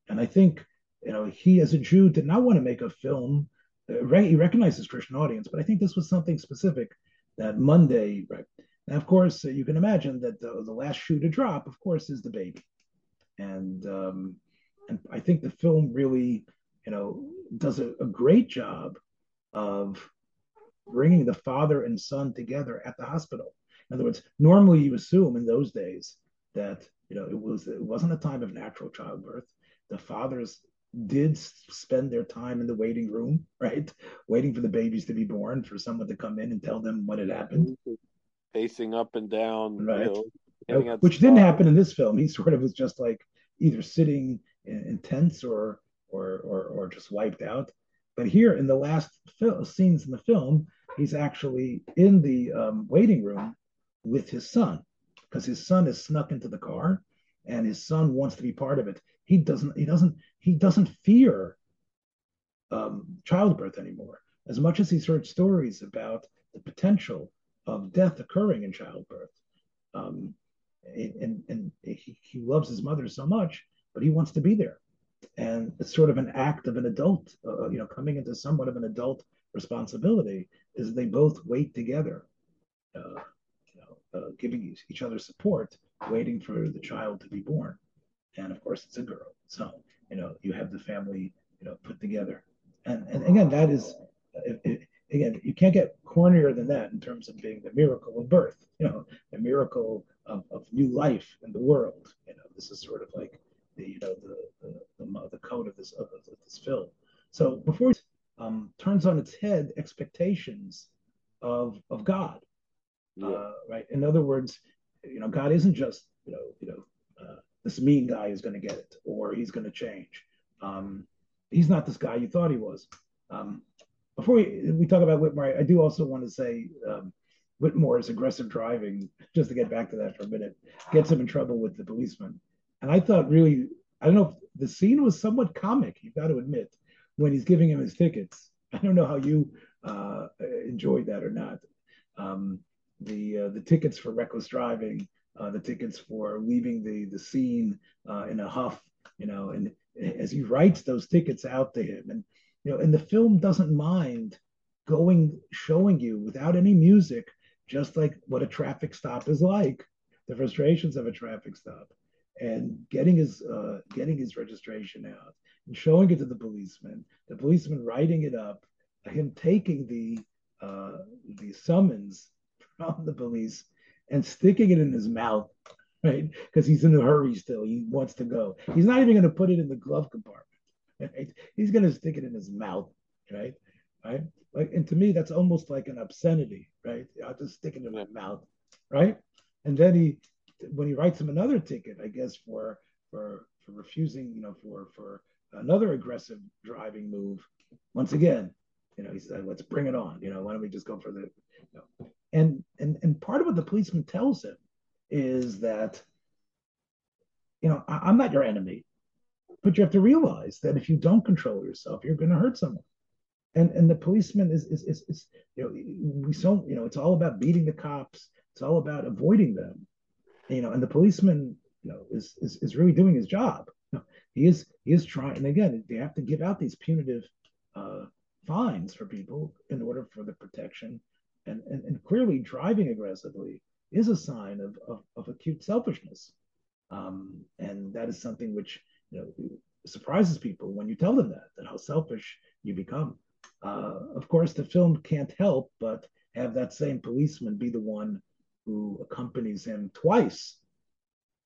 Speaker 2: And I think you know he, as a Jew, did not want to make a film. Uh, he recognized his Christian audience, but I think this was something specific that Monday, right? Now, of course, uh, you can imagine that the, the last shoe to drop, of course, is the baby, and um, and I think the film really, you know, does a, a great job of bringing the father and son together at the hospital. In other words, normally you assume in those days that you know it was it wasn't a time of natural childbirth. The fathers did spend their time in the waiting room, right, waiting for the babies to be born, for someone to come in and tell them what had happened,
Speaker 3: pacing up and down,
Speaker 2: right?
Speaker 3: You know,
Speaker 2: which didn't happen in this film. He sort of was just like either sitting in, in tense or, or or or just wiped out. But here in the last fil- scenes in the film, he's actually in the um, waiting room with his son because his son is snuck into the car and his son wants to be part of it. He doesn't. He doesn't. He doesn't fear um, childbirth anymore. As much as he's heard stories about the potential of death occurring in childbirth, um, and, and he, he loves his mother so much, but he wants to be there. And it's sort of an act of an adult, uh, you know, coming into somewhat of an adult responsibility is they both wait together, uh, you know, uh, giving each other support, waiting for the child to be born. And of course, it's a girl. So, you know, you have the family, you know, put together. And, and again, that is, it, it, again, you can't get cornier than that in terms of being the miracle of birth, you know, the miracle of, of new life in the world. You know, this is sort of like the, you know, the, the, the, the code of this, of, of this film. So before um, turns on its head expectations of of God. Yeah. Uh, right. In other words, you know, God isn't just you know you know this mean guy is going to get it or he's going to change. Um, he's not this guy you thought he was. Um, before we, we talk about Whitmore, I, I do also want to say um, Whitmore's aggressive driving, just to get back to that for a minute, gets him in trouble with the policeman. And I thought really, I don't know, the scene was somewhat comic. You've got to admit when he's giving him his tickets. I don't know how you uh, enjoyed that or not. Um, the uh, the tickets for reckless driving, uh, the tickets for leaving the the scene uh, in a huff, you know, and as he writes those tickets out to him, and you know, and the film doesn't mind going showing you without any music, just like what a traffic stop is like, the frustrations of a traffic stop, and getting his uh, getting his registration out, and showing it to the policeman, the policeman writing it up, him taking the uh, the summons from the police and sticking it in his mouth, right? Because he's in a hurry still. He wants to go. He's not even going to put it in the glove compartment. Right? He's going to stick it in his mouth, right? Right? Like, and to me, that's almost like an obscenity, right? I'll just stick it in my mouth, right? And then he, when he writes him another ticket, I guess for for for refusing, you know, for for another aggressive driving move. Once again, you know, he said, "Let's bring it on." You know, why don't we just go for the? You know. And and and part of what the policeman tells him is that, you know, I, I'm not your enemy, but you have to realize that if you don't control yourself, you're going to hurt someone. And and the policeman is is is, is you know we so you know it's all about beating the cops. It's all about avoiding them. You know, and the policeman you know is is, is really doing his job he is he is trying. And again, they have to give out these punitive uh, fines for people in order for the protection. And, and, and clearly, driving aggressively is a sign of, of, of acute selfishness. Um, and that is something which you know surprises people when you tell them that, that how selfish you become. Uh, of course, the film can't help but have that same policeman be the one who accompanies him twice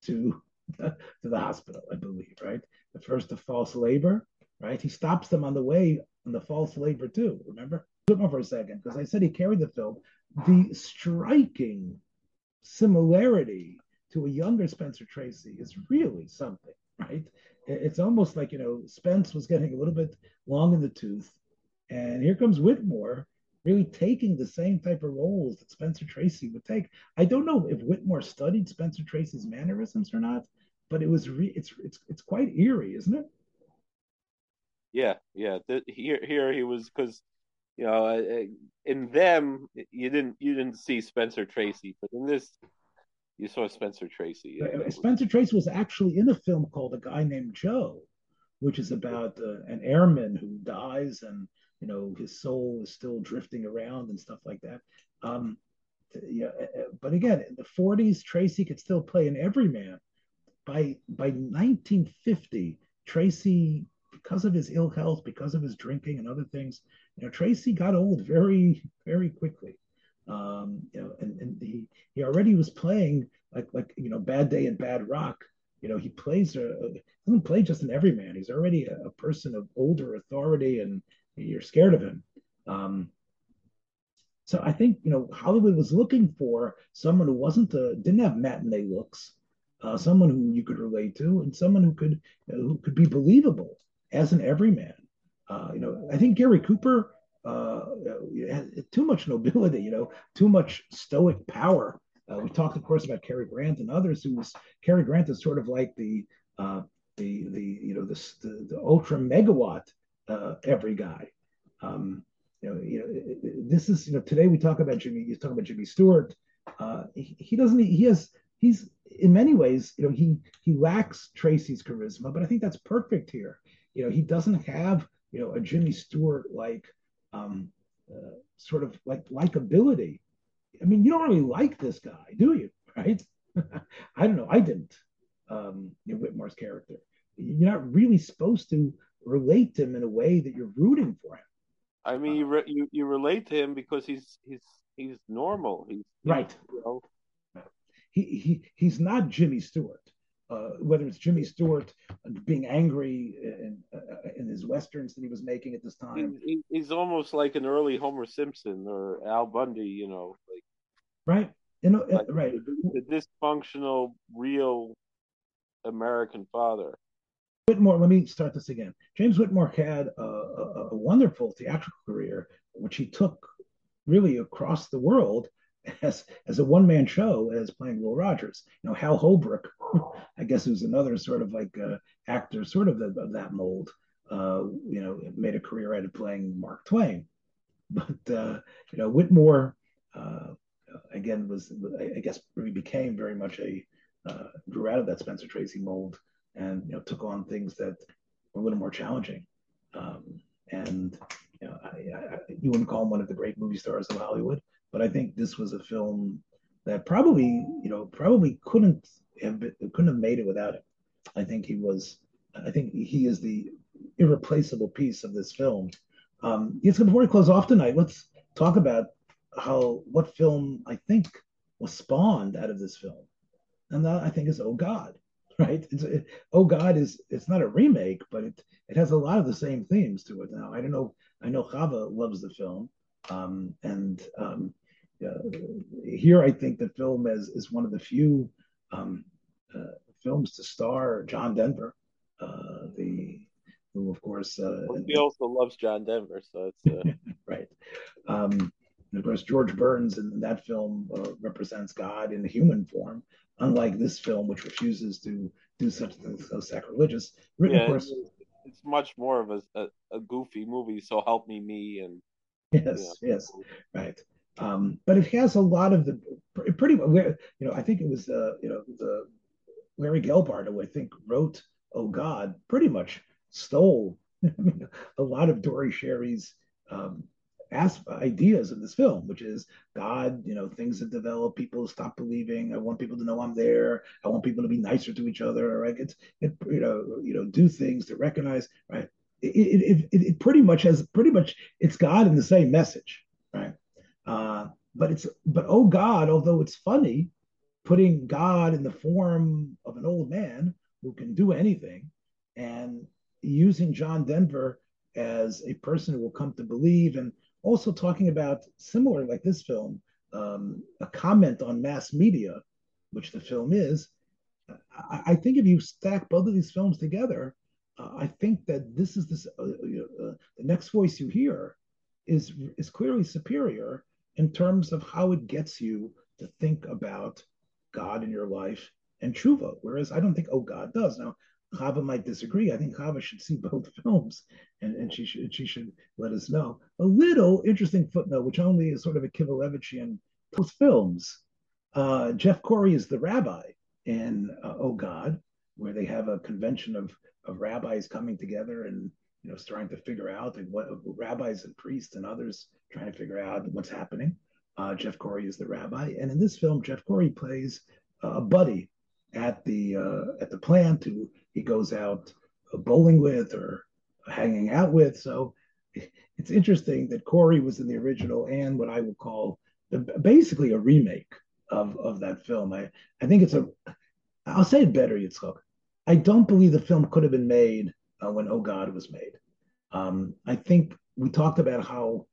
Speaker 2: to to the hospital, I believe, right? The first, the false labor, right? He stops them on the way on the false labor too. Remember? For a second, because I said he carried the film. The striking similarity to a younger Spencer Tracy is really something, right? It's almost like you know Spence was getting a little bit long in the tooth, and here comes Whitmore really taking the same type of roles that Spencer Tracy would take. I don't know if Whitmore studied Spencer Tracy's mannerisms or not, but it was re- it's it's it's quite eerie, isn't it?
Speaker 3: Yeah, yeah. The, here here he was because you know uh, uh, in them you didn't you didn't see Spencer Tracy, but in this you saw Spencer Tracy.
Speaker 2: Spencer Tracy was actually in a film called A Guy Named Joe, which is about uh, an airman who dies and you know his soul is still drifting around and stuff like that. Um, yeah, uh, but again, in the 40s, Tracy could still play an everyman by by 1950, Tracy because of his ill health, because of his drinking and other things, you know, Tracy got old very, very quickly. Um, you know, and, and he he already was playing like like you know, Bad Day and Black Rock. You know, he plays a, a doesn't play just an everyman. He's already a, a, person of older authority, and you're scared of him. Um, so I think you know Hollywood was looking for someone who wasn't a, didn't have matinee looks, uh, someone who you could relate to, and someone who could who could be believable as an everyman. Uh, you know, I think Gary Cooper uh, too much nobility, you know, too much stoic power. Uh, we talked, of course, about Cary Grant and others. Who was Cary Grant is sort of like the uh, the the you know the the, the ultra megawatt uh, every guy. Um, you know, you know, this is you know today we talk about Jimmy. You talk about Jimmy Stewart. Uh, he, he doesn't. He has. He's in many ways. You know, he he lacks Tracy's charisma, but I think that's perfect here. You know, he doesn't have you know a Jimmy Stewart like um, uh, sort of like likability. I mean, you don't really like this guy, do you? Right? I don't know. I didn't. Um, you know, Whitmore's character. You're not really supposed to relate to him in a way that you're rooting for him.
Speaker 3: I mean, you re- you, you relate to him because he's he's he's normal. He's, he's
Speaker 2: right. You know. He he he's not Jimmy Stewart uh, whether it's Jimmy Stewart being angry in, uh, in his westerns that he was making at this time.
Speaker 3: He, he's almost like an early Homer Simpson or Al Bundy, you know, like
Speaker 2: right, you know, like right.
Speaker 3: The, the dysfunctional, real American father.
Speaker 2: Whitmore, let me start this again. James Whitmore had a, a, a wonderful theatrical career, which he took really across the world as as a one man show as playing Will Rogers. You know, Hal Holbrook, I guess, who's another sort of like uh, actor, sort of, the, of that mold. Uh, you know, made a career out of playing Mark Twain, but uh, you know, Whitmore uh, again was, I guess, really became very much a uh, grew out of that Spencer Tracy mold, and you know, took on things that were a little more challenging. Um, and you know, I, I, you wouldn't call him one of the great movie stars of Hollywood, but I think this was a film that probably, you know, probably couldn't have been, couldn't have made it without him. I think he was. I think he is the irreplaceable piece of this film. Um, yes, before we close off tonight, let's talk about how what film I think was spawned out of this film, and that I think is Oh God, right? It, oh God is it's not a remake, but it it has a lot of the same themes to it. Now I don't know. I know Chava loves the film, um, and um, here, I think the film is is one of the few um, uh, films to star John Denver, uh, the who of course uh,
Speaker 3: well, he also loves John Denver, so it's uh,
Speaker 2: right. Um, and of course, George Burns in that film uh, represents God in human form, unlike this film, which refuses to do such things so sacrilegious. Written, yeah, course,
Speaker 3: it's much more of a, a, a, goofy movie. So help me, me, and
Speaker 2: yes, yes, right. Um, but it has a lot of the pretty, you know, I think it was, uh, you know, the Larry Gelbart, who I think wrote Oh God, pretty much stole a lot of Dore Schary's um, ideas in this film, which is God, you know, things that develop, people stop believing. I want people to know I'm there. I want people to be nicer to each other. Right? It's, it, you know, you know, do things to recognize. Right? It, it, it, it pretty much has pretty much it's God in the same message. Uh, but it's but oh God, although it's funny, putting God in the form of an old man who can do anything, and using John Denver as a person who will come to believe, and also talking about similar like this film, um, a comment on mass media, which the film is. I, I think if you stack both of these films together, uh, I think that this is this uh, uh, the next voice you hear is is clearly superior in terms of how it gets you to think about God in your life and tshuva. Whereas I don't think oh God does. Now Chava might disagree. I think Chava should see both films, and, and she should she should let us know. A little interesting footnote, which only is sort of a Kivelevitchian both films. Uh, Jeff Corey is the rabbi in uh, Oh God, where they have a convention of of rabbis coming together and you know, starting to figure out and what rabbis and priests and others trying to figure out what's happening. Uh, Jeff Corey is the rabbi, and in this film, Jeff Corey plays a buddy at the uh, at the plant who he goes out bowling with or hanging out with. So it's interesting that Corey was in the original and what I would call the, basically a remake of, of that film. I, I think it's a, I'll say it better, Yitzchok. I don't believe the film could have been made uh, when Oh God was made. Um, I think we talked about how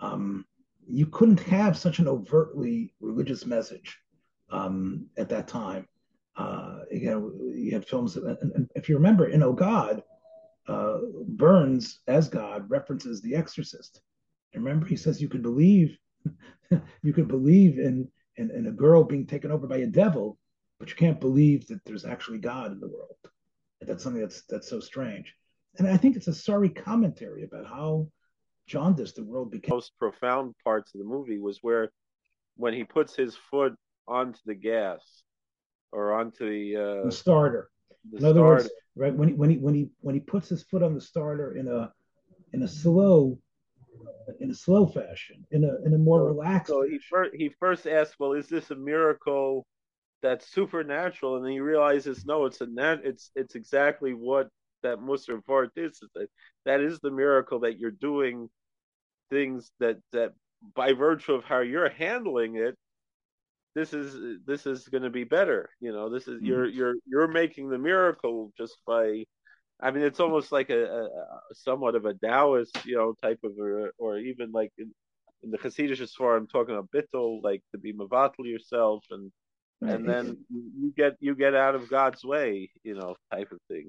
Speaker 2: um, you couldn't have such an overtly religious message um, at that time. Uh, you you had films, and, and if you remember, in Oh God, uh, Burns as God references The Exorcist. Remember, he says you could believe, you could believe in, in in a girl being taken over by a devil, but you can't believe that there's actually God in the world. That's something that's that's so strange. And I think it's a sorry commentary about how jaundiced the world became.
Speaker 3: Most profound parts of the movie was where when he puts his foot onto the gas or onto the, uh,
Speaker 2: the starter. The in other starter. words, right when he when he when he when he puts his foot on the starter in a in a slow in a slow fashion, in a in a more relaxed.
Speaker 3: So he first he first asks, "Well, is this a miracle that's supernatural?" And then he realizes, no, it's a nat- it's it's exactly what that Musar part is. That that is the miracle that you're doing things that that by virtue of how you're handling it this is this is going to be better you know this is mm-hmm. you're you're you're making the miracle just by i mean it's almost like a, a, a somewhat of a taoist you know type of a, or even like in, in the Hasidic far i'm talking about bittul like to be mavatal yourself and. And then you get you get out of god's way you know type of thing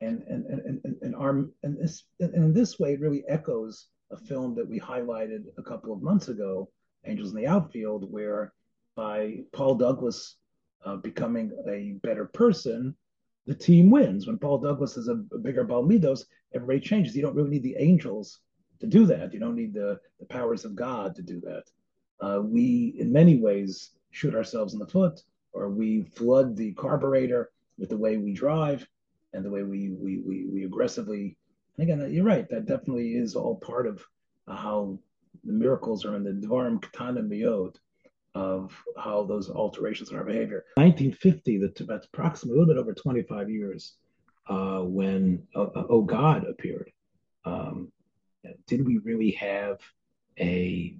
Speaker 2: and and and and, and our and this and in this way it really echoes a film that we highlighted a couple of months ago angels in the outfield where by Paul Douglas uh, becoming a better person, the team wins. When Paul Douglas is a, a bigger Baal Middos, everybody changes. You don't really need the angels to do that. You don't need the, the powers of God to do that. Uh, we, in many ways, shoot ourselves in the foot, or we flood the carburetor with the way we drive and the way we we we, we aggressively. again, you're right. That definitely is all part of how the miracles are in the Dvarim Ketana Miyod of how those alterations in our behavior. 1950, the, that's approximately a little bit over 25 years uh, when uh, Oh God appeared. Um, did we really have a,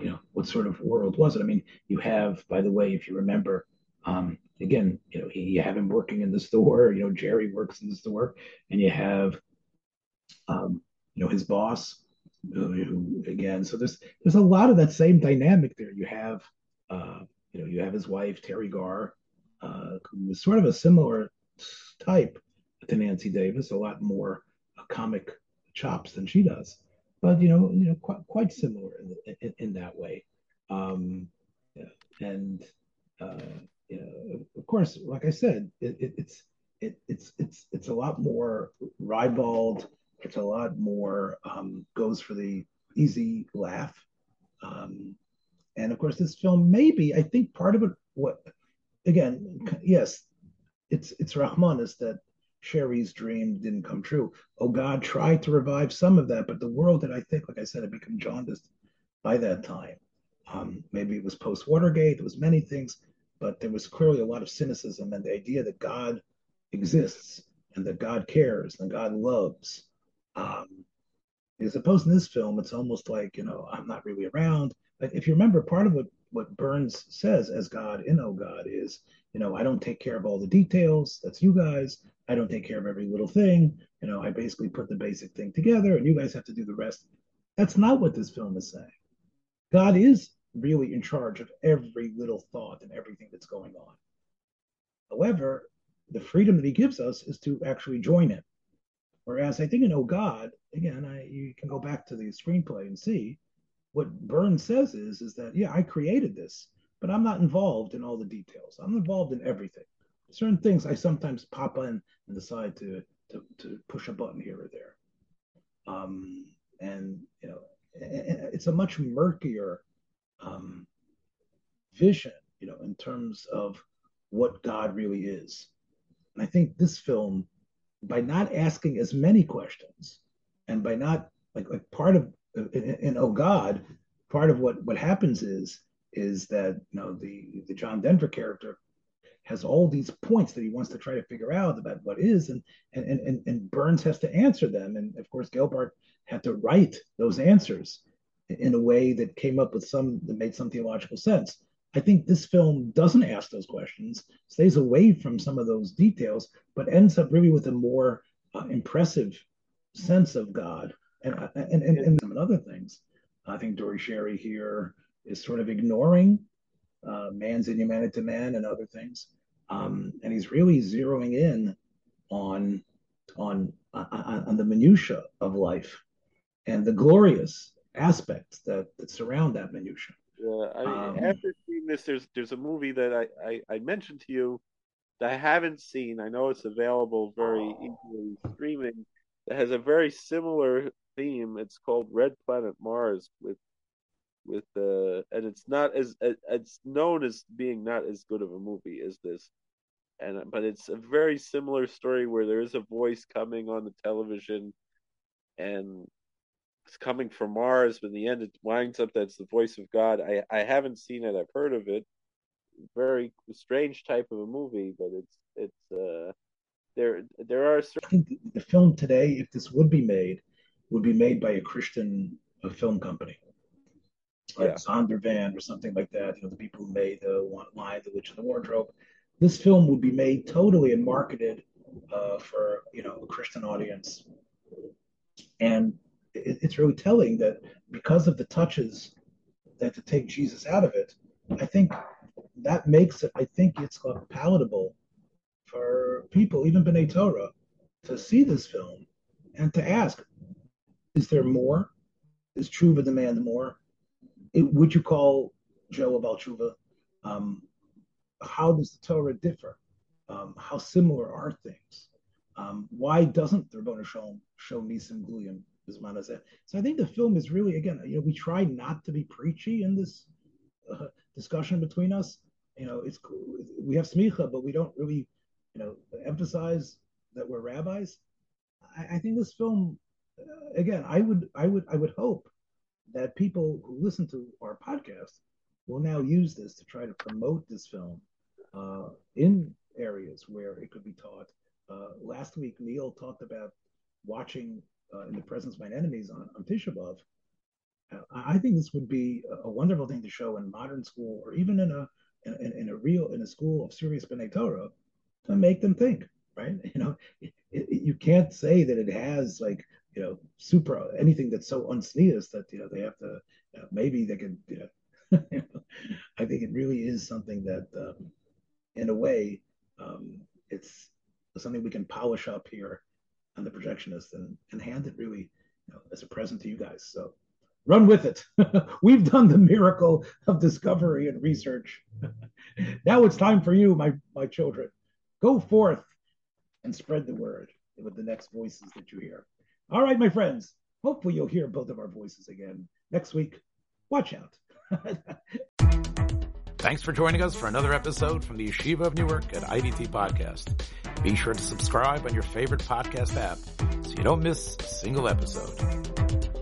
Speaker 2: you know, what sort of world was it? I mean, you have, by the way, if you remember, um, again, you know, he, you have him working in the store, you know, Jerry works in the store, and you have, um, you know, his boss, who, again, so there's there's a lot of that same dynamic there. You have uh, you know, you have his wife Teri Garr, uh, who was sort of a similar type to Nancy Davis, a lot more uh, comic chops than she does, but you know, you know, quite quite similar in, in, in that way. Um, and uh, you know, of course, like I said, it, it, it's it, it's it's it's a lot more ribald. It's a lot more um, goes for the easy laugh. Um, and of course, this film maybe I think part of it what again, yes, it's it's Rahman is that Schary's dream didn't come true. Oh God tried to revive some of that, but the world that I think, like I said, had become jaundiced by that time. Um, maybe it was post Watergate, there was many things, but there was clearly a lot of cynicism and the idea that God exists and that God cares and God loves. Um, as opposed to this film, it's almost like, you know, I'm not really around. But if you remember, part of what, what Burns says as God in Oh God is, you know, I don't take care of all the details. That's you guys. I don't take care of every little thing. You know, I basically put the basic thing together and you guys have to do the rest. That's not what this film is saying. God is really in charge of every little thought and everything that's going on. However, the freedom that he gives us is to actually join him. Whereas I think in Oh God, again, I, you can go back to the screenplay and see what Burns says is is that yeah, I created this, but I'm not involved in all the details. I'm involved in everything. Certain things I sometimes pop in and decide to to, to push a button here or there. Um, and you know, it's a much murkier um, vision, you know, in terms of what God really is. And I think this film, by not asking as many questions, and by not like like part of in, in Oh God, part of what what happens is is that you know the the John Denver character has all these points that he wants to try to figure out about what is, and and and and Burns has to answer them, and of course Gelbart had to write those answers in a way that came up with some that made some theological sense. I think this film doesn't ask those questions, stays away from some of those details, but ends up really with a more uh, impressive sense of God and, and, and, and some other things. I think Dore Schary here is sort of ignoring uh, man's inhumanity to man and other things. Um, and he's really zeroing in on on on, on the minutia of life and the glorious aspects that, that surround that minutia.
Speaker 3: Yeah, I mean, um, after seeing this, there's there's a movie that I, I, I mentioned to you that I haven't seen. I know it's available very easily streaming. That has a very similar theme. It's called Red Planet Mars with with uh and it's not as it's known as being not as good of a movie as this. And but it's a very similar story where there is a voice coming on the television and it's coming from Mars but in the end it winds up that's the voice of God. I I haven't seen it. I've heard of it. Very strange type of a movie but it's it's uh there there are
Speaker 2: certain... the film today if this would be made would be made by a Christian film company like yeah. Zondervan or something like that. You know, the people who made the One Line, The Witch in the Wardrobe. This film would be made totally and marketed uh, for you know a Christian audience, and it, it's really telling that because of the touches that to take Jesus out of it, I think that makes it. I think it's palatable for people, even B'nai Torah, to see this film and to ask, is there more? Is Tshuva demand more? Would you call Joe about tshuva? Um, how does the Torah differ? Um, how similar are things? Um, why doesn't the Rabbanu Shalom show Nisim Gluyim as Manazeh? So I think the film is really, again, you know, we try not to be preachy in this uh, discussion between us. You know, it's we have smicha, but we don't really, you know, emphasize that we're rabbis. I, I think this film, uh, again, I would, I would, I would hope that people who listen to our podcast will now use this to try to promote this film uh, in areas where it could be taught. Uh, last week, Neil talked about watching uh, In the Presence of My Enemies on, on Tisha B'Av. Uh, I think this would be a, wonderful thing to show in modern school or even in a in, in a real in a school of serious B'nai Torah to make them think, right? You know, it, it, you can't say that it has like you know, super anything that's so unsneezed that you know they have to you know, maybe they can you know, I think it really is something that um, in a way um, it's something we can polish up here on the projectionist and, and hand it really you know, as a present to you guys. So run with it. We've done the miracle of discovery and research. now it's time for you, my my children. Go forth and spread the word with the next voices that you hear. All right, my friends. Hopefully, you'll hear both of our voices again next week. Watch out.
Speaker 1: Thanks for joining us for another episode from the Yeshiva of Newark at IDT Podcast. Be sure to subscribe on your favorite podcast app so you don't miss a single episode.